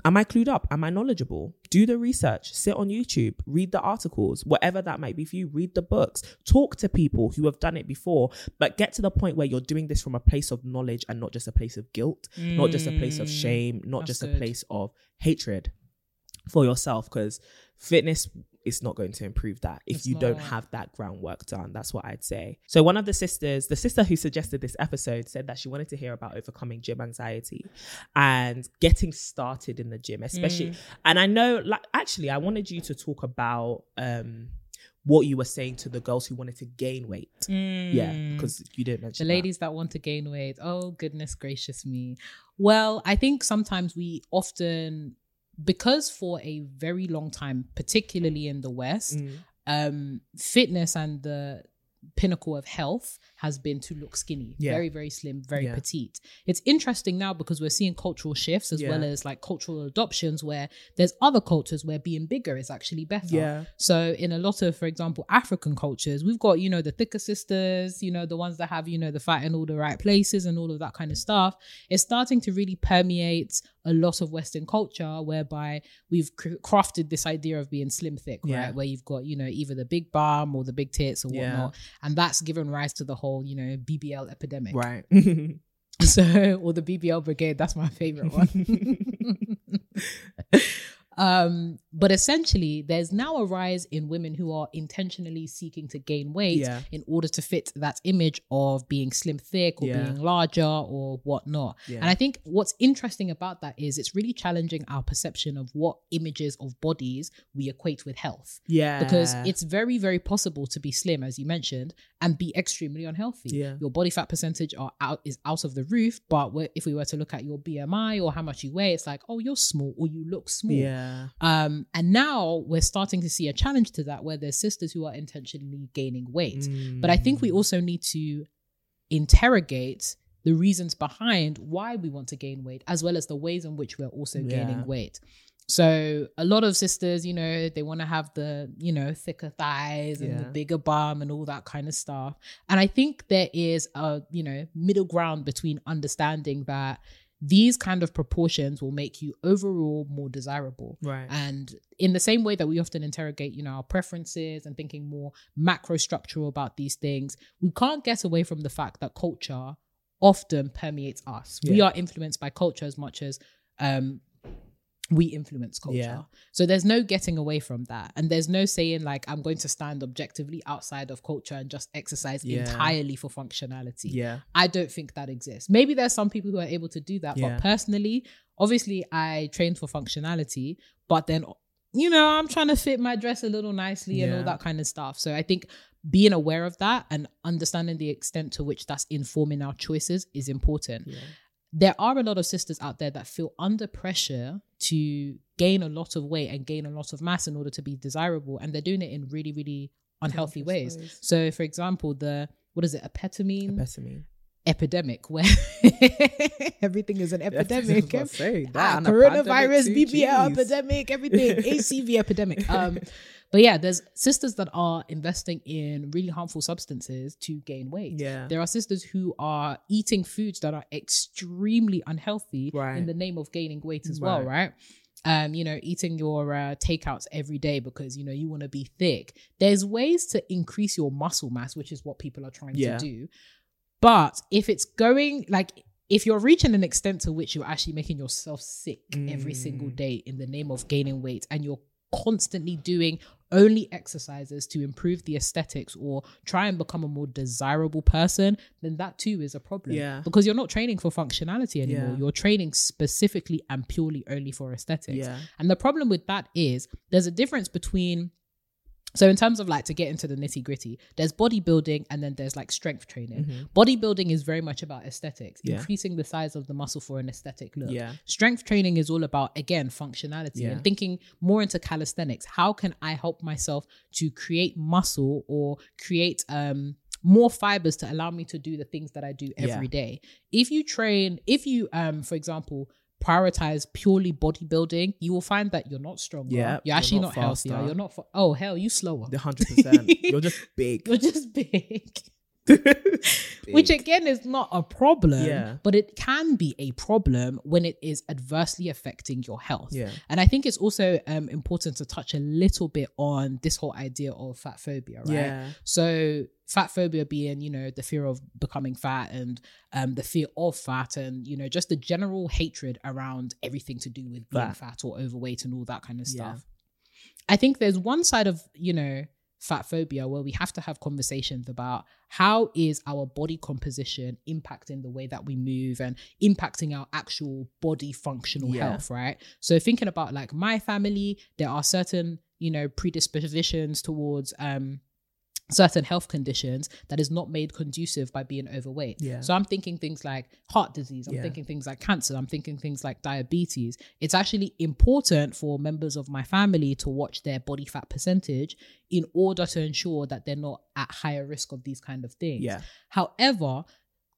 Am I clued up? Am I knowledgeable? Do the research, sit on YouTube, read the articles, whatever that might be for you, read the books, talk to people who have done it before, but get to the point where you're doing this from a place of knowledge and not just a place of guilt, not just a place of Mm, shame, not that's just a good. place of hatred for yourself. Because fitness is not going to improve that if It's you don't have that groundwork done. That's what I'd say. So, one of the sisters, the sister who suggested this episode, said that she wanted to hear about overcoming gym anxiety and getting started in the gym, especially. And I know, like, actually, I wanted you to talk about um what you were saying to the girls who wanted to gain weight. Yeah, because you didn't mention the mention that. ladies that want to gain weight. Oh goodness gracious me. Well, I think sometimes we often because for a very long time, particularly in the West, Mm. um, fitness and the pinnacle of health has been to look skinny, Yeah. very, very slim, very Yeah. petite. It's interesting now because we're seeing cultural shifts as well as like cultural adoptions where there's other cultures where being bigger is actually better. Yeah. So in a lot of, for example, African cultures, we've got, you know, the thicker sisters, you know, the ones that have, you know, the fat in all the right places and all of that kind of stuff. It's starting to really permeate a lot of Western culture whereby we've cr- crafted this idea of being slim thick, Yeah. right? Where you've got, you know, either the big bum or the big tits or Yeah. whatnot. And that's given rise to the whole, you know, BBL epidemic. Right. [laughs] So, [laughs] or the BBL brigade, that's my favorite one. [laughs] um, but essentially, there's now a rise in women who are intentionally seeking to gain weight Yeah. in order to fit that image of being slim thick or Yeah. being larger or whatnot. Yeah. And I think what's interesting about that is it's really challenging our perception of what images of bodies we equate with health yeah. because it's very very possible to be slim as you mentioned and be extremely unhealthy Yeah. your body fat percentage are out is out of the roof but if we were to look at your bmi or how much you weigh it's like oh you're small or you look small Yeah. Um and now we're starting to see a challenge to that where there's sisters who are intentionally gaining weight. But i think Mm. we also need to interrogate the reasons behind why we want to gain weight as well as the ways in which we're also Yeah. gaining weight. So a lot of sisters you know they want to have the you know thicker thighs and the bigger bum and all that kind of stuff. And i think there is a you know middle ground between understanding that these kind of proportions will make you overall more desirable Right. and in the same way that we often interrogate, you know, our preferences and thinking more macro structural about these things, we can't get away from the fact that culture often permeates us. We are influenced by culture as much as um we influence culture. Yeah. So there's no getting away from that. And there's no saying like I'm going to stand objectively outside of culture and just exercise Yeah. entirely for functionality. yeah. I don't think that exists. Maybe there's some people who are able to do that, Yeah. but personally, obviously, I trained for functionality, but then, you know, I'm trying to fit my dress a little nicely and all that kind of stuff. So I think being aware of that and understanding the extent to which that's informing our choices is important. There are a lot of sisters out there that feel under pressure to gain a lot of weight and gain a lot of mass in order to be desirable. And they're doing it in really, really unhealthy ways. So, for example, the what is it, Apetamin Peppermint. Epidemic, where [laughs] everything is an [laughs] epidemic. say, [laughs] Ah, coronavirus, BBL epidemic, everything, ACV epidemic. Um, but yeah, there's sisters that are investing in really harmful substances to gain weight. Yeah. There are sisters who are eating foods that are extremely unhealthy Right. in the name of gaining weight as well, Right. right? Um, you know, eating your uh, takeouts every day because you know you want to be thick. There's ways to increase your muscle mass, which is what people are trying Yeah. to do. But if it's going like if you're reaching an extent to which you're actually making yourself sick every single Mm. day in the name of gaining weight and you're constantly doing only exercises to improve the aesthetics or try and become a more desirable person, then that too is a problem. Yeah. Because you're not training for functionality anymore. Yeah. You're training specifically and purely only for aesthetics. Yeah. And the problem with that is there's a difference between so in terms of like to get into the nitty gritty, there's bodybuilding and then there's like strength training. Bodybuilding is very much about aesthetics, Mm-hmm. Yeah. increasing the size of the muscle for an aesthetic look. Yeah. Strength training is all about again functionality Yeah. and thinking more into calisthenics. How can I help myself to create muscle or create um more fibers to allow me to do the things that I do Yeah. every day? If you train, if you um for example prioritize purely bodybuilding, you will find that you're not stronger. Yeah, you're you're actually not not, healthier. You're not. Fa- oh hell, you slower. The hundred percent. You're just [laughs] big. You're just big. [laughs] Which again is not a problem, Yeah. but it can be a problem when it is adversely affecting your health. Yeah. And I think it's also um, important to touch a little bit on this whole idea of fat phobia, right? Yeah. So fat phobia being, you know, the fear of becoming fat and um, the fear of fat and, you know, just the general hatred around everything to do with being Fat. fat or overweight and all that kind of Yeah. stuff. I think there's one side of, you know, fat phobia where we have to have conversations about how is our body composition impacting the way that we move and impacting our actual body functional Yeah. health, right? So thinking about like my family, there are certain, you know, predispositions towards um certain health conditions that is not made conducive by being overweight. Yeah. So I'm thinking things like heart disease, I'm Yeah. thinking things like cancer, I'm thinking things like diabetes. It's actually important for members of my family to watch their body fat percentage in order to ensure that they're not at higher risk of these kind of things. Yeah. However,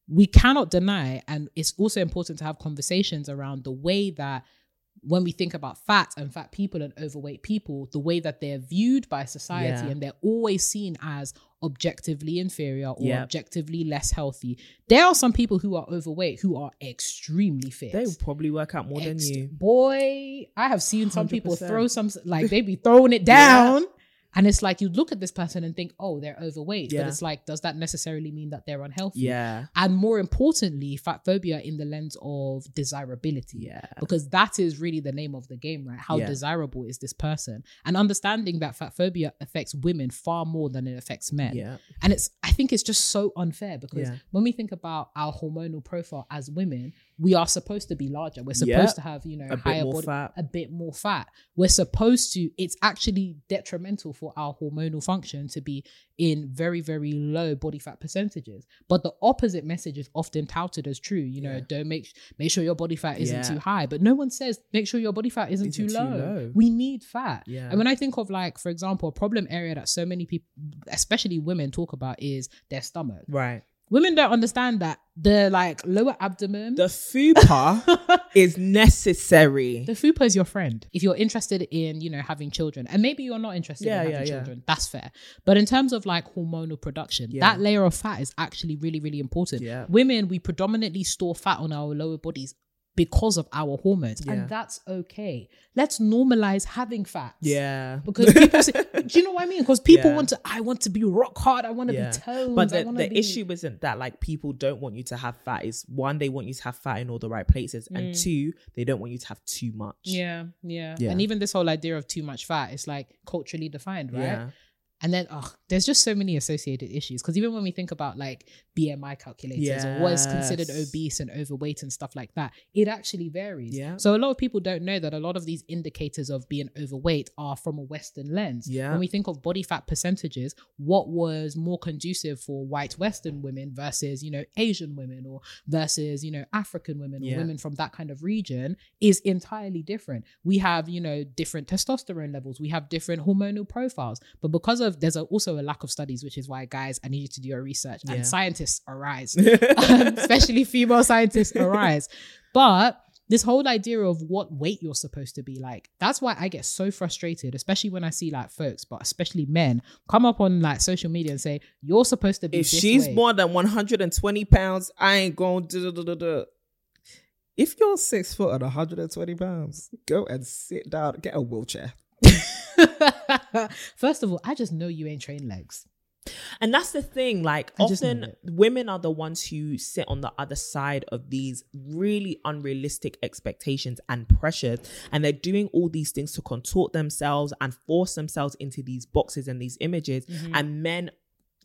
we cannot deny, and it's also important to have conversations around the way that when we think about fat and fat people and overweight people, the way that they're viewed by society Yeah. and they're always seen as objectively inferior or Yeah. objectively less healthy. There are some people who are overweight who are extremely fit. They will probably work out more than you. Boy, I have seen some people 100%. throw some like they be throwing it down. And it's like you look at this person and think, oh, they're overweight. Yeah. But it's like, does that necessarily mean that they're unhealthy? Yeah. And more importantly, fat phobia in the lens of desirability. Yeah. Because that is really the name of the game, right? How Yeah. desirable is this person? And understanding that fat phobia affects women far more than it affects men. Yeah. And it's I think it's just so unfair because Yeah. when we think about our hormonal profile as women, we are supposed to be larger. We're supposed Yeah. to have, you know, A bit higher more body, fat. a bit more fat. We're supposed to, it's actually detrimental for our hormonal function to be in very, very low body fat percentages. But the opposite message is often touted as true. You know, Yeah. don't make make sure your body fat isn't Yeah. too high. But no one says make sure your body fat isn't, Isn't too, too low. low. We need fat. Yeah. And when I think of like, for example, a problem area that so many people, especially women, talk about is their stomach. Right. Women don't understand that the like lower abdomen, The fupa [laughs] is necessary. the fupa is your friend. If you're interested in, you know, having children, and maybe you're not interested Yeah, in having yeah. children, that's fair. But in terms of like hormonal production, Yeah. that layer of fat is actually really, really important. Yeah. Women, we predominantly store fat on our lower bodies because of our hormones, Yeah. and that's okay. Let's normalize having fat. yeah. Because people say, [laughs] do you know what I mean? Because people Yeah. want to, I want to be rock hard. I want to Yeah. be toned. But the, the be... issue isn't that like people don't want you to have fat. Is one, they want you to have fat in all the right places, and two, they don't want you to have too much. Mm. Yeah, Yeah. And even this whole idea of too much fat is like culturally defined, right? And then, oh, there's just so many associated issues. Because even when we think about like BMI calculators or what is considered obese and overweight and stuff like that, it actually varies. Yeah. So a lot of people don't know that a lot of these indicators of being overweight are from a Western lens. Yeah. When we think of body fat percentages, what was more conducive for white Western women versus, you know, Asian women or versus, you know, African women or Yeah. women from that kind of region is entirely different. We have, you know, different testosterone levels, we have different hormonal profiles. But because of of there's a, also a lack of studies, which is why guys, I need you to do your research Yeah. and scientists arise, [laughs] Um, especially female scientists arise. But this whole idea of what weight you're supposed to be like, that's why I get so frustrated, especially when I see like folks, but especially men, come up on like social media and say, You're supposed to be if she's way." more than 120 pounds, I ain't going to. If you're six foot and 120 pounds, go and sit down, get a wheelchair. [laughs] First of all, I just know you ain't trained legs. And that's the thing. Like I often women are the ones who sit on the other side of these really unrealistic expectations and pressures. And they're doing all these things to contort themselves and force themselves into these boxes and these images. Mm-hmm. And men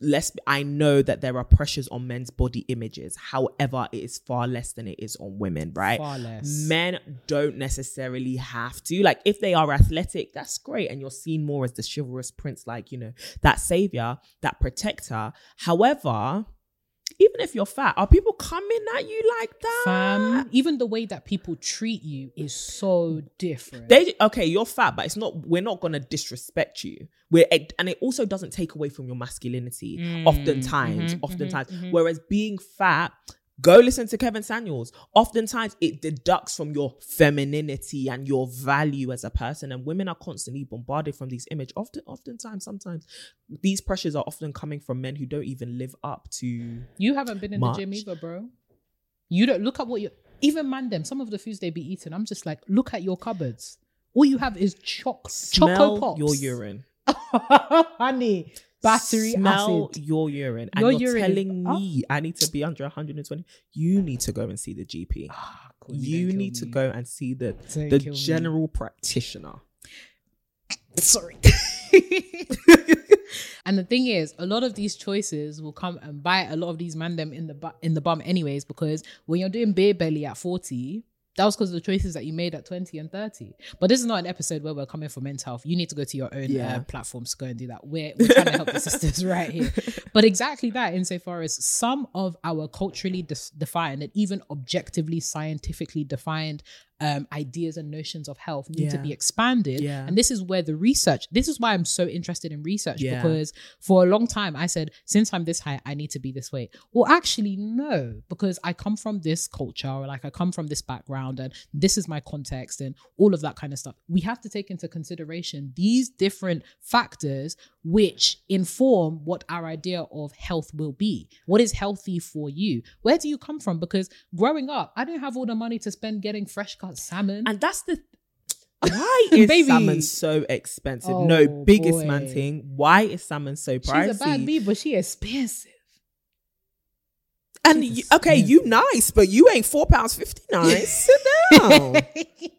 less I know that there are pressures on men's body images. However, it is far less than it is on women, right? Far less. Men don't necessarily have to. Like, if they are athletic, that's great. And you're seen more as the chivalrous prince, like, you know, that savior, that protector. However, even if you're fat, are people coming at you like that? Fam, even the way that people treat you is so different. They okay, you're fat, but it's not. We're not gonna disrespect you. We're and it also doesn't take away from your masculinity. Mm, oftentimes, mm-hmm, oftentimes. Whereas being fat, go listen to Kevin Samuels. Oftentimes, it deducts from your femininity and your value as a person. And women are constantly bombarded from these images. Often, oftentimes, sometimes these pressures are often coming from men who don't even live up to. you haven't been in the gym Much. either, bro. You don't look at what you even man them. Some of the foods they be eating, I'm just like, look at your cupboards. All you have is choc choco Smell pops. your urine. [laughs] honey, battery smell acid. your urine and Your you're urine is- telling me I need to be under 120 you need to go and see the GP cool, ah, don't you need to me. go and see the Don't the kill me. general practitioner Sorry. [laughs] and the thing is, a lot of these choices will come and bite a lot of these man them in the bu- in the bum anyways, because when you're doing beer belly at 40, that was because of the choices that you made at 20 and 30. But this is not an episode where we're coming for mental health. You need to go to your own Yeah. uh, platforms to go and do that. We're, we're trying to help the sisters [laughs] right here. But exactly that, insofar as some of our culturally dis- defined and even objectively scientifically defined um, ideas and notions of health need to be expanded. Yeah. And this is where the research, this is why I'm so interested in research Yeah. because for a long time I said, since I'm this height, I need to be this way. Well, actually, no, because I come from this culture or like I come from this background and this is my context and all of that kind of stuff. We have to take into consideration these different factors which inform what our idea of health will be. What is healthy for you? Where do you come from? Because growing up, I didn't have all the money to spend getting fresh cut salmon. and that's the [laughs] why is Baby. salmon so expensive Oh, no biggest man thing why is salmon so pricey She's a bad bee, but she expensive. And you, okay you nice but you ain't four pounds 59 sit down [laughs]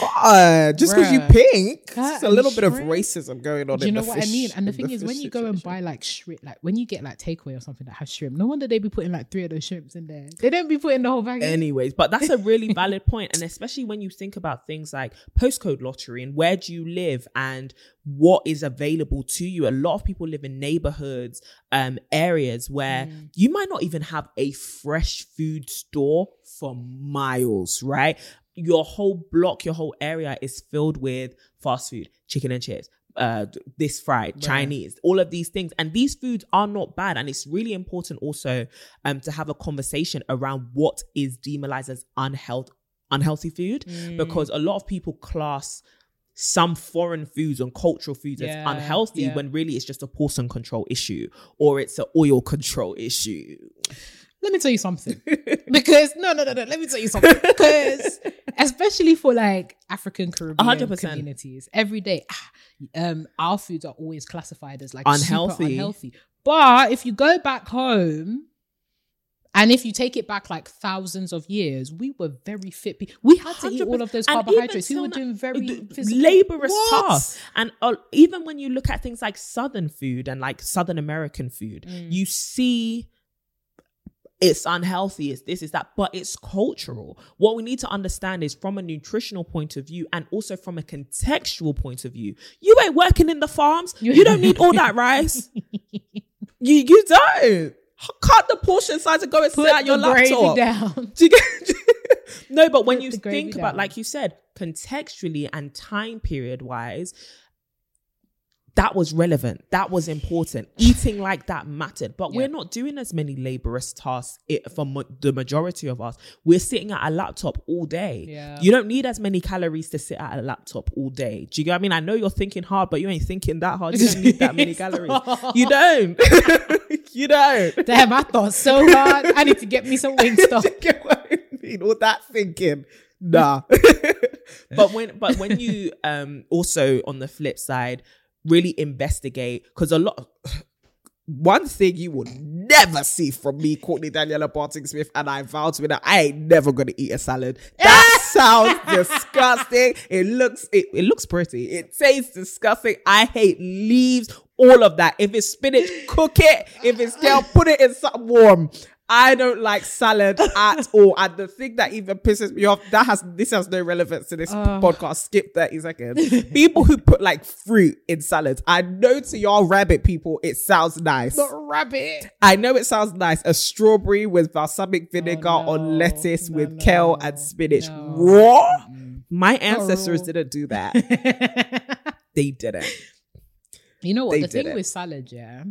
God, just because you pink, it's a little bit of racism going on. Do you know the what I mean? And the in thing is, when you go and buy like shrimp, like when you get like takeaway or something that has shrimp, no wonder they be putting like three of those shrimps in there. They don't be putting the whole bag. in. Anyways, but that's a really [laughs] valid point, and especially when you think about things like postcode lottery and where do you live and what is available to you. A lot of people live in neighborhoods, um, areas where Mm. you might not even have a fresh food store for miles, right? Your whole block, your whole area is filled with fast food, chicken and chips, uh this fried chinese all of these things. And these foods are not bad. And it's really important also um to have a conversation around what is demonized as unhealth unhealthy food. Mm. because a lot of people class some foreign foods and cultural foods as unhealthy yeah. when really it's just a portion control issue or it's an oil control issue Let me tell you something. [laughs] because no, no, no, no. Let me tell you something. Because [laughs] especially for like African Caribbean 100%. communities, every day, ah, um, our foods are always classified as like Unhealthy. unhealthy. But if you go back home. And if you take it back like thousands of years, we were very fit. pe- We had to eat all of those carbohydrates. We were doing very physical laborious What? tasks. And uh, even when you look at things like Southern food and like Southern American food, Mm. you see it's unhealthy, it's this, it's that, but it's cultural. What we need to understand is from a nutritional point of view and also from a contextual point of view, you ain't working in the farms. You don't need all that rice. [laughs] You you don't. Cut the portion size and go and Put sit at your laptop. down. Do you get- [laughs] no, but when Put you think about, down. like you said, contextually and time period wise, that was relevant. That was important. [laughs] Eating like that mattered. But Yeah. we're not doing as many laborious tasks for mo- the majority of us. We're sitting at a laptop all day. Yeah. You don't need as many calories to sit at a laptop all day. Do you get what I mean? I know you're thinking hard, but you ain't thinking that hard. You don't need that many [laughs] calories. You don't. [laughs] you don't. Damn, I thought so hard. I need to get me some wing stuff. You get what I mean? All that thinking. Nah. but when but when you um also on the flip side really investigate because a lot [sighs] one thing you would never see from me, Courtney Daniela Barting Smith, and I vow to that I ain't never gonna eat a salad. That [laughs] sounds disgusting. It looks it, it looks pretty. It tastes disgusting. I hate leaves, all of that. If it's spinach, cook it. If it's kale, put it in something warm. I don't like salad at [laughs] all. And the thing that even pisses me off, that has this has no relevance to this oh. podcast. Skip 30 seconds. [laughs] People who put like fruit in salads. I know to y'all rabbit people, it sounds nice. Not rabbit. I know it sounds nice. A strawberry with balsamic oh, vinegar Oh, no. on lettuce No, with no, kale and spinach. Raw? My ancestors didn't do that. [laughs] They didn't. You know what? They the thing it. with salad, yeah,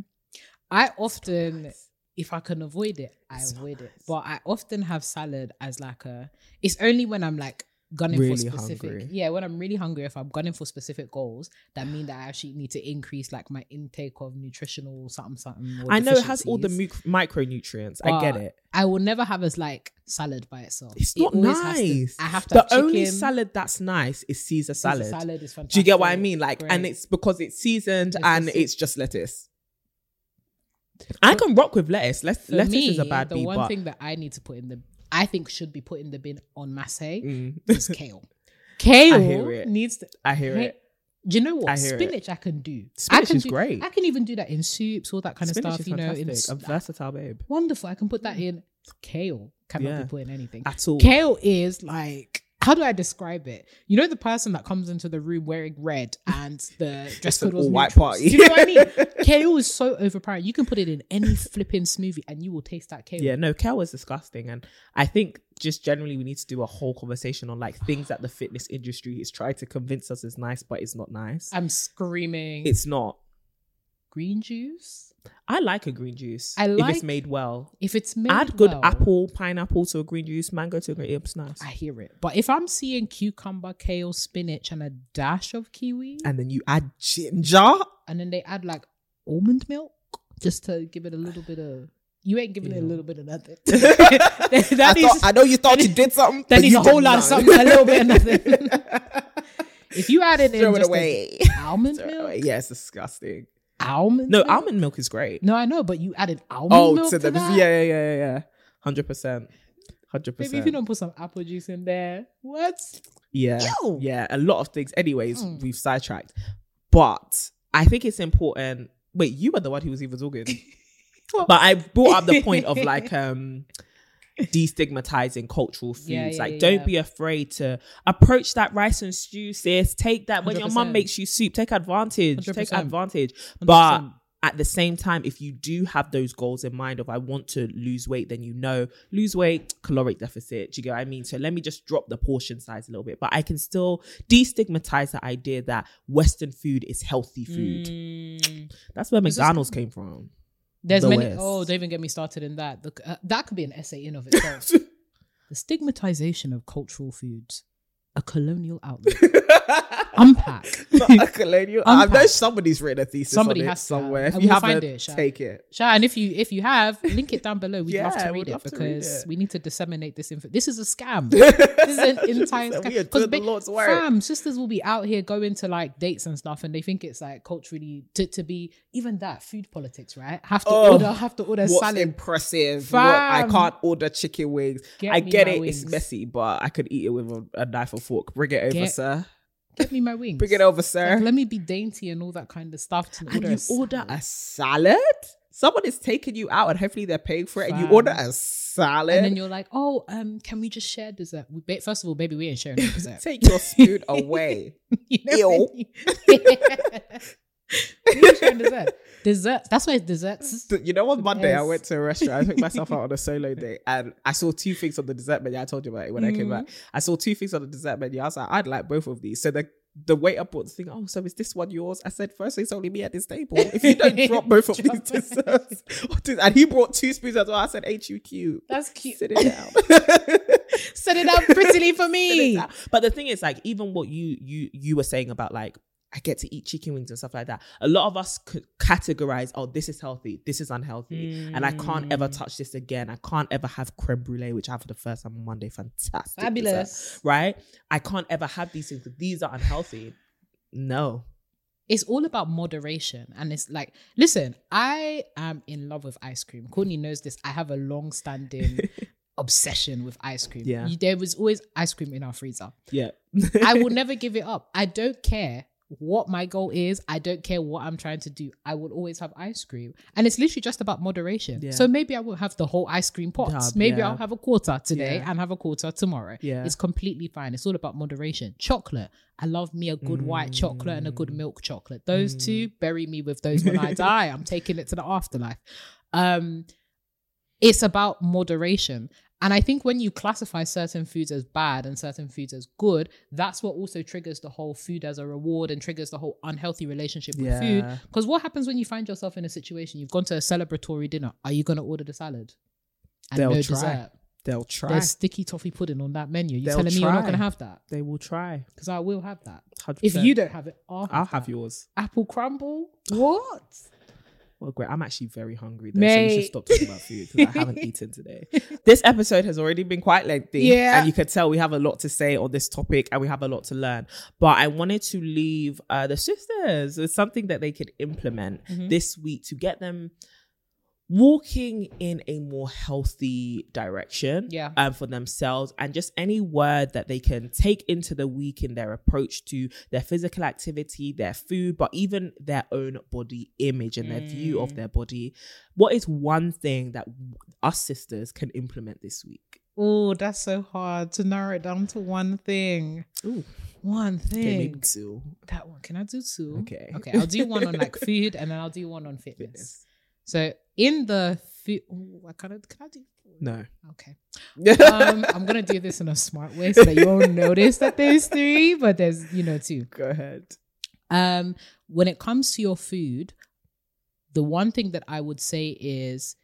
I often, if I can avoid it, I avoid it. But I often have salad as like a. It's only when I'm like gunning Really for specific. hungry. Yeah, when I'm really hungry, if I'm gunning for specific goals, that mean that I actually need to increase like my intake of nutritional something something. I know it has all the mu- micronutrients. I get it. I will never have as like salad by itself. It's not always has to- nice. I have to. the have only salad that's nice is Caesar Caesar salad. salad is fantastic. Do you get what I mean? Like, and it's because it's seasoned It's and it's just lettuce. I can rock with lettuce. Lettuce, lettuce me, is a bad the beat, one but thing that I need to put in the, I think should be put in the bin on masse Mm. is kale. [laughs] Kale hear it. needs to. I hear it. Do you know what I hear it. spinach I can do? I Spinach can is do, great. I can even do that in soups, all that kind Spinach of stuff. is You know, in a versatile babe. wonderful. I can put that in. Kale cannot Yeah. be put in anything At all. Kale is like. How do I describe it? You know the person that comes into the room wearing red and the [laughs] dress code was neutrals. party. Do you know what I mean? [laughs] Kale is so overpowering. You can put it in any flipping smoothie and you will taste that kale. Yeah, no, kale is disgusting. And I think just generally we need to do a whole conversation on like things that the fitness industry is trying to convince us is nice, but it's not nice. I'm screaming. It's not. Green juice. I like a green juice. I like if it's made well. If it's made Add good well, apple, pineapple to a green juice, mango to a green it's nice. I hear it. But if I'm seeing cucumber, kale, spinach, and a dash of kiwi, and then you add ginger. and then they add like almond milk just to give it a little bit of. You ain't giving it a little bit of nothing. [laughs] [laughs] I, that needs, thought, I know you thought you did something. that needs a whole lot of something, a little bit of nothing. [laughs] if you add it in Throw it away. almond Throw milk. Yeah, it's disgusting. Almond. No, milk? almond milk is great. No, I know, but you added almond oh, milk to to the that? yeah, yeah, yeah, yeah. Hundred percent, hundred Maybe if you don't put some apple juice in there, what? Yeah, yeah. A lot of things. Anyways, Mm. we've sidetracked, but I think it's important. Wait, you were the one who was even talking, [laughs] but I brought up the point of like [laughs] um destigmatizing cultural foods. Yeah, yeah, like, don't yeah. be afraid to approach that rice and stew, sis. Take that when your mum 100%. makes you soup. Take advantage. Take 100%. advantage. But 100%. at the same time, if you do have those goals in mind of I want to lose weight, then you know lose weight, caloric deficit. Do you get what I mean? So let me just drop the portion size a little bit, but I can still destigmatize the idea that Western food is healthy food. Mm. That's where just- McDonald's came from. There's the many. West. Oh, don't even get me started in that. The, uh, that could be an essay in of itself. [laughs] the stigmatization of cultural foods, a colonial outlook. [laughs] Unpack. [laughs] Not a colonial. Uh, I know somebody's written a thesis Somebody on has somewhere. have. If you we'll haven't, find it, Sha. take it. Sha, and if you if you have, link it down below. We'd love to read it to read because it. we need to disseminate this info. This is a scam. [laughs] this is an [laughs] entire scam. We are 'Cause doing the Lord's work. Fam, sisters will be out here going to like dates and stuff, and they think it's like culturally to, to be even that food politics, right? Have to Oh, order, have to order What's salad. impressive? What, I can't order chicken wings. Get I get it. wings. It's messy, but I could eat it with a, a knife and fork. Bring it over, Get- sir. Get me my wings. Bring it over, sir. Like, let me be dainty and all that kind of stuff. To and order you a order salad. a salad? Someone is taking you out and hopefully they're paying for it and you order a salad? and then you're like, oh, um, can we just share dessert? We, ba- first of all, baby, we ain't sharing [laughs] dessert. Take your spoon away. [laughs] You know Ew. [laughs] what I mean? we ain't sharing dessert. Dessert. That's why it's desserts. You know, on Monday I went to a restaurant. I took myself out on a solo date, and I saw two things on the dessert menu. I told you about it when I came back. Mm. I saw two things on the dessert menu. I was like, I'd like both of these. So the the waiter brought the thing. Oh, so is this one yours? I said, first it's only me at this table. If you don't [laughs] drop both of these Drop desserts, [laughs] and he brought two spoons as well. I said, ain't you cute? That's cute. Sit it down. [laughs] Set it up prettily for me. But the thing is, like, even what you you you were saying about like. I get to eat chicken wings and stuff like that. A lot of us could categorize, oh, this is healthy, this is unhealthy, and I can't ever Mm. touch this again. I can't ever have creme brulee, which I had for the first time on Monday. Fantastic, dessert Fabulous. right? I can't ever have these things. These are unhealthy. No. It's all about moderation. And it's like, listen, I am in love with ice cream. Courtney knows this. I have a long standing [laughs] obsession with ice cream. Yeah. There was always ice cream in our freezer. Yeah. I will [laughs] never give it up. I don't care what my goal is. I don't care what I'm trying to do. I will always have ice cream. And it's literally just about moderation. Yeah. So maybe I will have the whole ice cream pot. Maybe yeah. I'll have a quarter today Yeah. and have a quarter tomorrow. Yeah. It's completely fine. It's all about moderation. Chocolate. I love me a good white chocolate and a good milk chocolate. Those two, bury me with those when I [laughs] die. I'm taking it to the afterlife. Um, it's about moderation. And I think when you classify certain foods as bad and certain foods as good, that's what also triggers the whole food as a reward and triggers the whole unhealthy relationship with food. Because what happens when you find yourself in a situation, you've gone to a celebratory dinner, are you going to order the salad? And They'll no try. dessert. They'll try. There's sticky toffee pudding on that menu. You're They'll telling me you're not going to have that? They will try. Because I will have that. 100%. If you don't have it, I'll have, I'll have yours. Apple crumble? What? Well, great. I'm actually very hungry though, so we should stop talking about food because I haven't [laughs] eaten today. This episode has already been quite lengthy. Yeah. And you can tell we have a lot to say on this topic and we have a lot to learn. But I wanted to leave uh, the sisters with something that they could implement Mm-hmm. this week to get them walking in a more healthy direction Yeah. um, for themselves and just any word that they can take into the week in their approach to their physical activity their food but even their own body image and their view of their body what is one thing that us sisters can implement this week Oh, that's so hard to narrow it down to one thing. Ooh. One thing. okay maybe two That one. Can I do two? Okay. Okay. I'll do one on like [laughs] food and then I'll do one on fitness. Fitness. So in the food, oh, I kind of can I do? no Okay. [laughs] Um, I'm gonna do this in a smart way so that you won't notice that there's three, but there's you know two. go ahead Um, when it comes to your food, the one thing that I would say is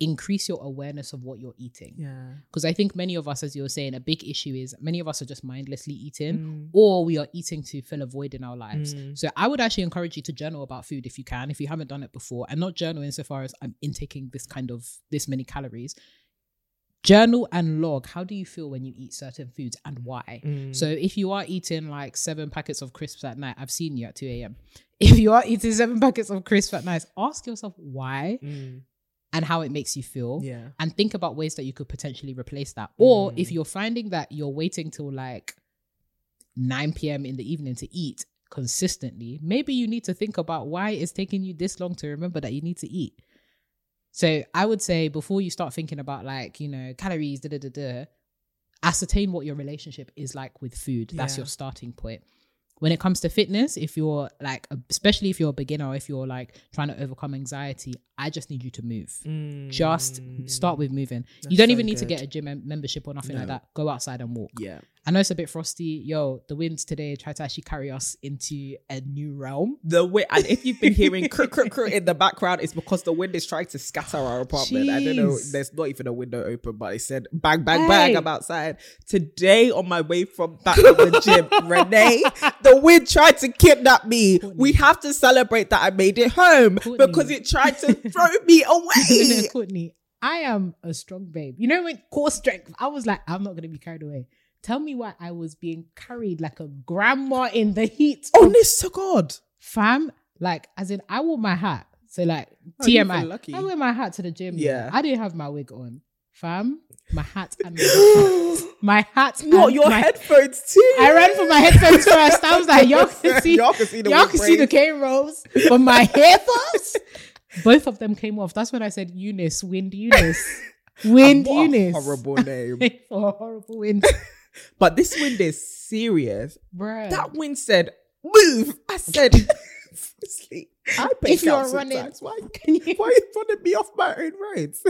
increase your awareness of what you're eating. yeah Because I think many of us, as you were saying, a big issue is many of us are just mindlessly eating, Mm. or we are eating to fill a void in our lives. Mm. So I would actually encourage you to journal about food if you can, if you haven't done it before, and not journal insofar as I'm intaking this kind of this many calories. Journal and log. How do you feel when you eat certain foods and why? Mm. So if you are eating like seven packets of crisps at night, I've seen you at 2 a.m. If you are eating seven [laughs] packets of crisps at night, ask yourself why Mm. And how it makes you feel yeah and think about ways that you could potentially replace that. Or Mm. if you're finding that you're waiting till like 9 p.m. in the evening to eat consistently, maybe you need to think about why it's taking you this long to remember that you need to eat. So I would say before you start thinking about like, you know, calories, da da da da, ascertain what your relationship is like with food. That's your starting point. When it comes to fitness, if you're like, especially if you're a beginner, or if you're like trying to overcome anxiety, I just need you to move just start with moving. you Mm. Don't so even need to get a gym membership or nothing like that. Go outside and walk. yeah I know it's a bit frosty. Yo, the winds today try to actually carry us into a new realm. the way and if you've been hearing [laughs] cr- cr- cr- in the background it's because the wind is trying to scatter our apartment i don't know there's not even a window open but it said bang bang bang i'm outside today on my way from back to the gym [laughs] renee the wind tried to kidnap me we have to celebrate that i made it home Courtney. because it tried to [laughs] throw me away [laughs] Courtney, I am a strong babe. You know, when core strength, I was like, I'm not going to be carried away. Tell me why I was being carried like a grandma in the heat. of- honest to god fam, like, as in, I wore my hat. So, like, Oh, TMI. lucky. I wear my hat to the gym. Yeah. I didn't have my wig on. Fam, my hat and my, [gasps] my hat. what your my, headphones too I ran for my headphones first. I was like, [laughs] y'all can see, Y'all can see the y'all can see the cane rolls, but my [laughs] hair first. Both of them came off. That's when I said Eunice, wind Eunice, [laughs] wind Eunice. horrible name for horrible wind, but this wind is serious bruh. That wind said, move. I said, honestly, I pay If you're running- Why, why are you running me off my own roads?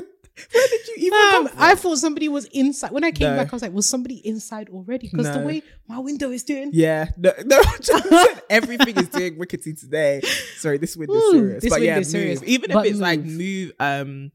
Where did you even Um, come from? I thought somebody was inside. When I came No. back, I was like, was somebody inside already? Because the way my window is doing. Yeah, no, no. [laughs] [laughs] Everything is doing rickety today. Sorry, this window's Ooh, serious. this but yeah, window's serious, move. Even if but it's like move. move, um,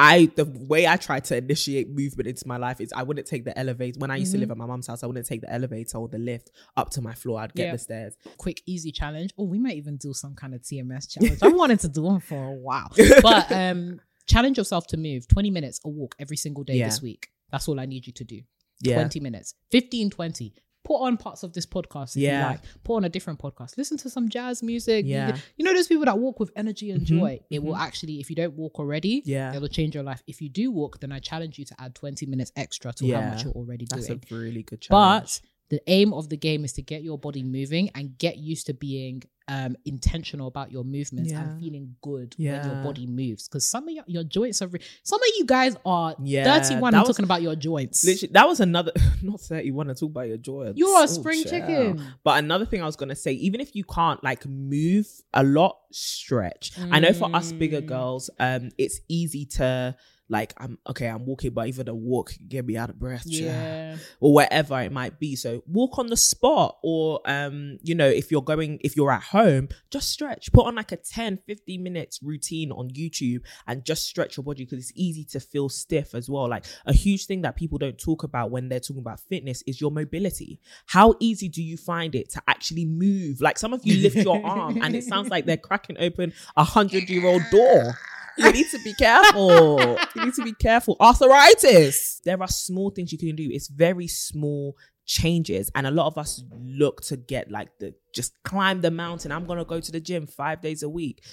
I the way I try to initiate movement into my life is I wouldn't take the elevator. When I used to live at my mom's house, I wouldn't take the elevator or the lift up to my floor. I'd get Yeah. the stairs. quick, easy challenge. Oh, we might even do some kind of TMS challenge. I [laughs] wanted to do one for a while. But um, challenge yourself to move 20 minutes a walk every single day Yeah. this week. That's all I need you to do. Yeah, 20 minutes, 15, 20. Put on parts of this podcast if Yeah. you like. Put on a different podcast. Listen to some jazz music. You- Yeah. You, know those people that walk with energy and Mhm, joy? It will actually, if you don't walk already, Yeah. it'll change your life. If you do walk, then I challenge you to add 20 minutes extra to how much you're already that's doing. That's a really good challenge. But the aim of the game is to get your body moving and get used to being um, intentional about your movements Yeah. and feeling good when your body moves. Because some of your, your joints are, re- some of you guys are Yeah, 31 that and was- talking about your joints. Literally, that was another [laughs] not 31 to talk about your joints. You're a Oh, spring chicken. But another thing I was gonna say, even if you can't like move a lot, stretch. I know for us bigger Mm. girls, um, it's easy to like I'm okay, I'm walking, but even a walk can get me out of breath. Yeah. Or whatever it might be. So walk on the spot. Or um, you know, if you're going if you're at home, just stretch. Put on like a 10, 15 minutes routine on YouTube and just stretch your body because it's easy to feel stiff as well. Like a huge thing that people don't talk about when they're talking about fitness is your mobility. How easy do you find it to actually move? Like some of you lift your arm and it sounds like they're cracking open a hundred year old door. [laughs] You need to be careful. You need to be careful. Arthritis. There are small things you can do. It's very small changes. And a lot of us look to get like the just climb the mountain. I'm gonna go to the gym five days a week.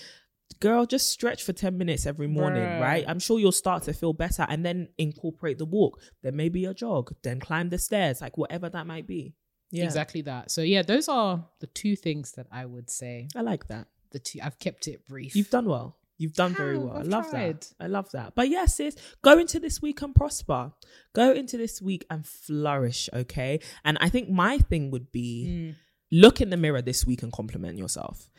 Girl, just stretch for 10 minutes every morning, Bruh. right? I'm sure you'll start to feel better and then incorporate the walk. Then maybe a jog, then climb the stairs, like whatever that might be. Yeah. Exactly that. So yeah, those are the two things that I would say. I like that. The two I've kept it brief. You've done well. You've done very well. I I've love tried. that. I love that. But yes, sis, go into this week and prosper. Go into this week and flourish, okay? And I think my thing would be Mm. look in the mirror this week and compliment yourself.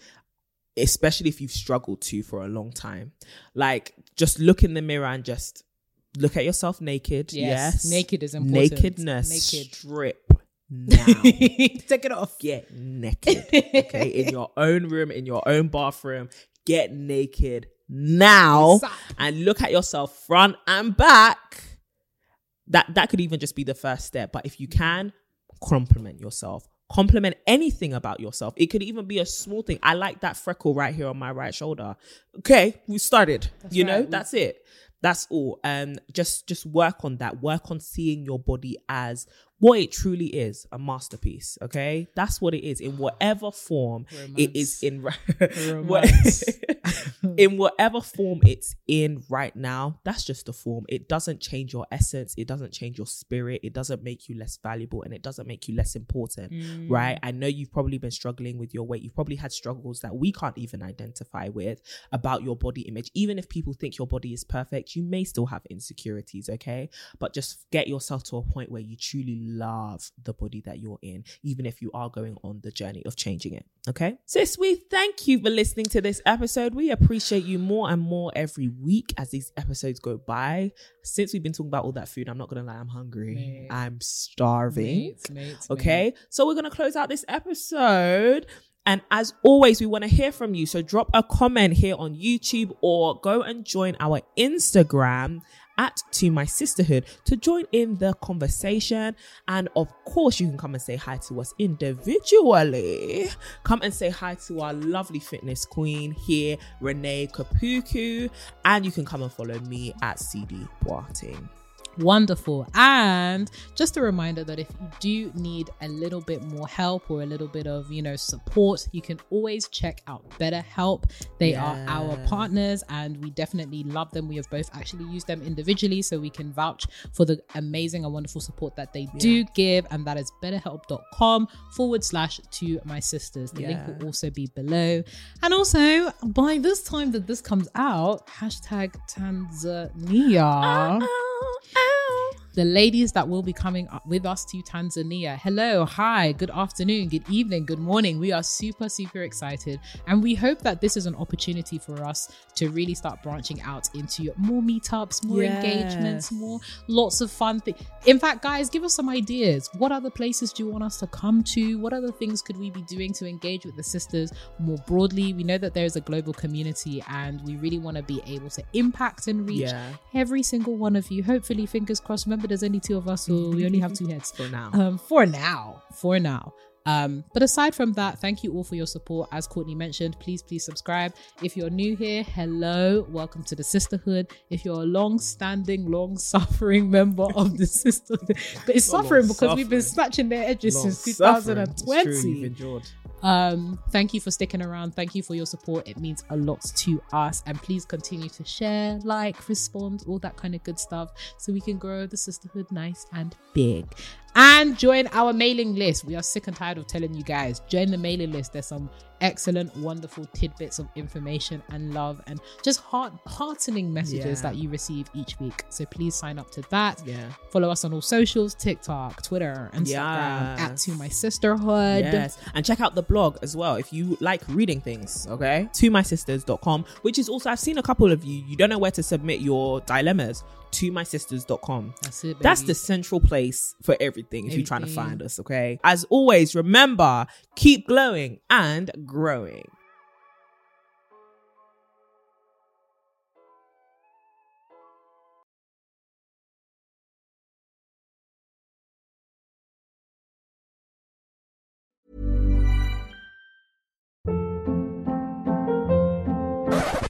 Especially if you've struggled to for a long time. Like just look in the mirror and just look at yourself naked. Yes. Yes. Naked is important. Nakedness. Naked. Strip [laughs] now. Take it off. Get naked. Okay. in your own room, in your own bathroom. Get naked now and look at yourself front and back. That that could even just be the first step. But if you can, compliment yourself. Compliment anything about yourself. It could even be a small thing. I like that freckle right here on my right shoulder. Okay, we started. That's you know, right. that's it. That's all. Um, just just work on that. Work on seeing your body as what it truly is, a masterpiece. Okay, that's what it is in whatever form it is in. [laughs] [laughs] in whatever form it's in right now, that's just the form. It doesn't change your essence. It doesn't change your spirit. It doesn't make you less valuable and it doesn't make you less important, Mm. right? I know you've probably been struggling with your weight. You've probably had struggles that we can't even identify with about your body image. Even if people think your body is perfect, you may still have insecurities, okay? But just get yourself to a point where you truly love the body that you're in, even if you are going on the journey of changing it, okay? Sis, we thank you for listening to this episode. We appreciate you more and more every week as these episodes go by. Since we've been talking about all that food, I'm not gonna lie, I'm hungry. Mate. I'm starving. Mates, mates, Okay, so we're gonna close out this episode. And as always, we want to hear from you. So drop a comment here on YouTube or go and join our Instagram at To My Sisterhood to join in the conversation. And of course, you can come and say hi to us individually. Come and say hi to our lovely fitness queen here, Renee Kapuku. And you can come and follow me at CD Boateng. Wonderful. And just a reminder that if you do need a little bit more help or a little bit of, you know, support, you can always check out BetterHelp. They are our partners and we definitely love them. We have both actually used them individually so we can vouch for the amazing and wonderful support that they do give. And that is betterhelp.com forward slash to my sisters. The link will also be below. And also, by this time that this comes out, hashtag Tanzania. The ladies that will be coming with us to Tanzania. Hello, hi, good afternoon, good evening, good morning. We are super, super excited. And we hope that this is an opportunity for us to really start branching out into more meetups, more Yes. engagements, more lots of fun things. In fact, guys, give us some ideas. What other places do you want us to come to? What other things could we be doing to engage with the sisters more broadly? We know that there is a global community and we really want to be able to impact and reach Yeah. every single one of you. Hopefully, fingers crossed. Remember, there's only two of us, so we only have two heads. [laughs] For now. Um, for now, for now. Um, but aside from that, thank you all for your support. As Courtney mentioned, please, please subscribe. If you're new here, hello, welcome to the sisterhood. If you're a long-standing, long-suffering [laughs] member of the sisterhood, but it's Not suffering because we've been snatching their edges since. It's true, 2020 you've endured. Um thank you for sticking around. Thank you for your support. It means a lot to us. And please continue to share like respond all that kind of good stuff so we can grow the sisterhood nice and big and join our mailing list we are sick and tired of telling you guys join the mailing list there's some excellent wonderful tidbits of information and love and just heart heartening messages Yeah. that you receive each week so please sign up to that Yeah. follow us on all socials tiktok twitter instagram at Yes. to my sisterhood Yes. And check out the blog as well if you like reading things, okay? To mysisters.com, which is also, I've seen a couple of you, you don't know where to submit your dilemmas. To mysisters.com. That's it, That's the central place for everything if you're trying to find us, okay? As always, remember, keep glowing and growing.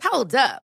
Hold up.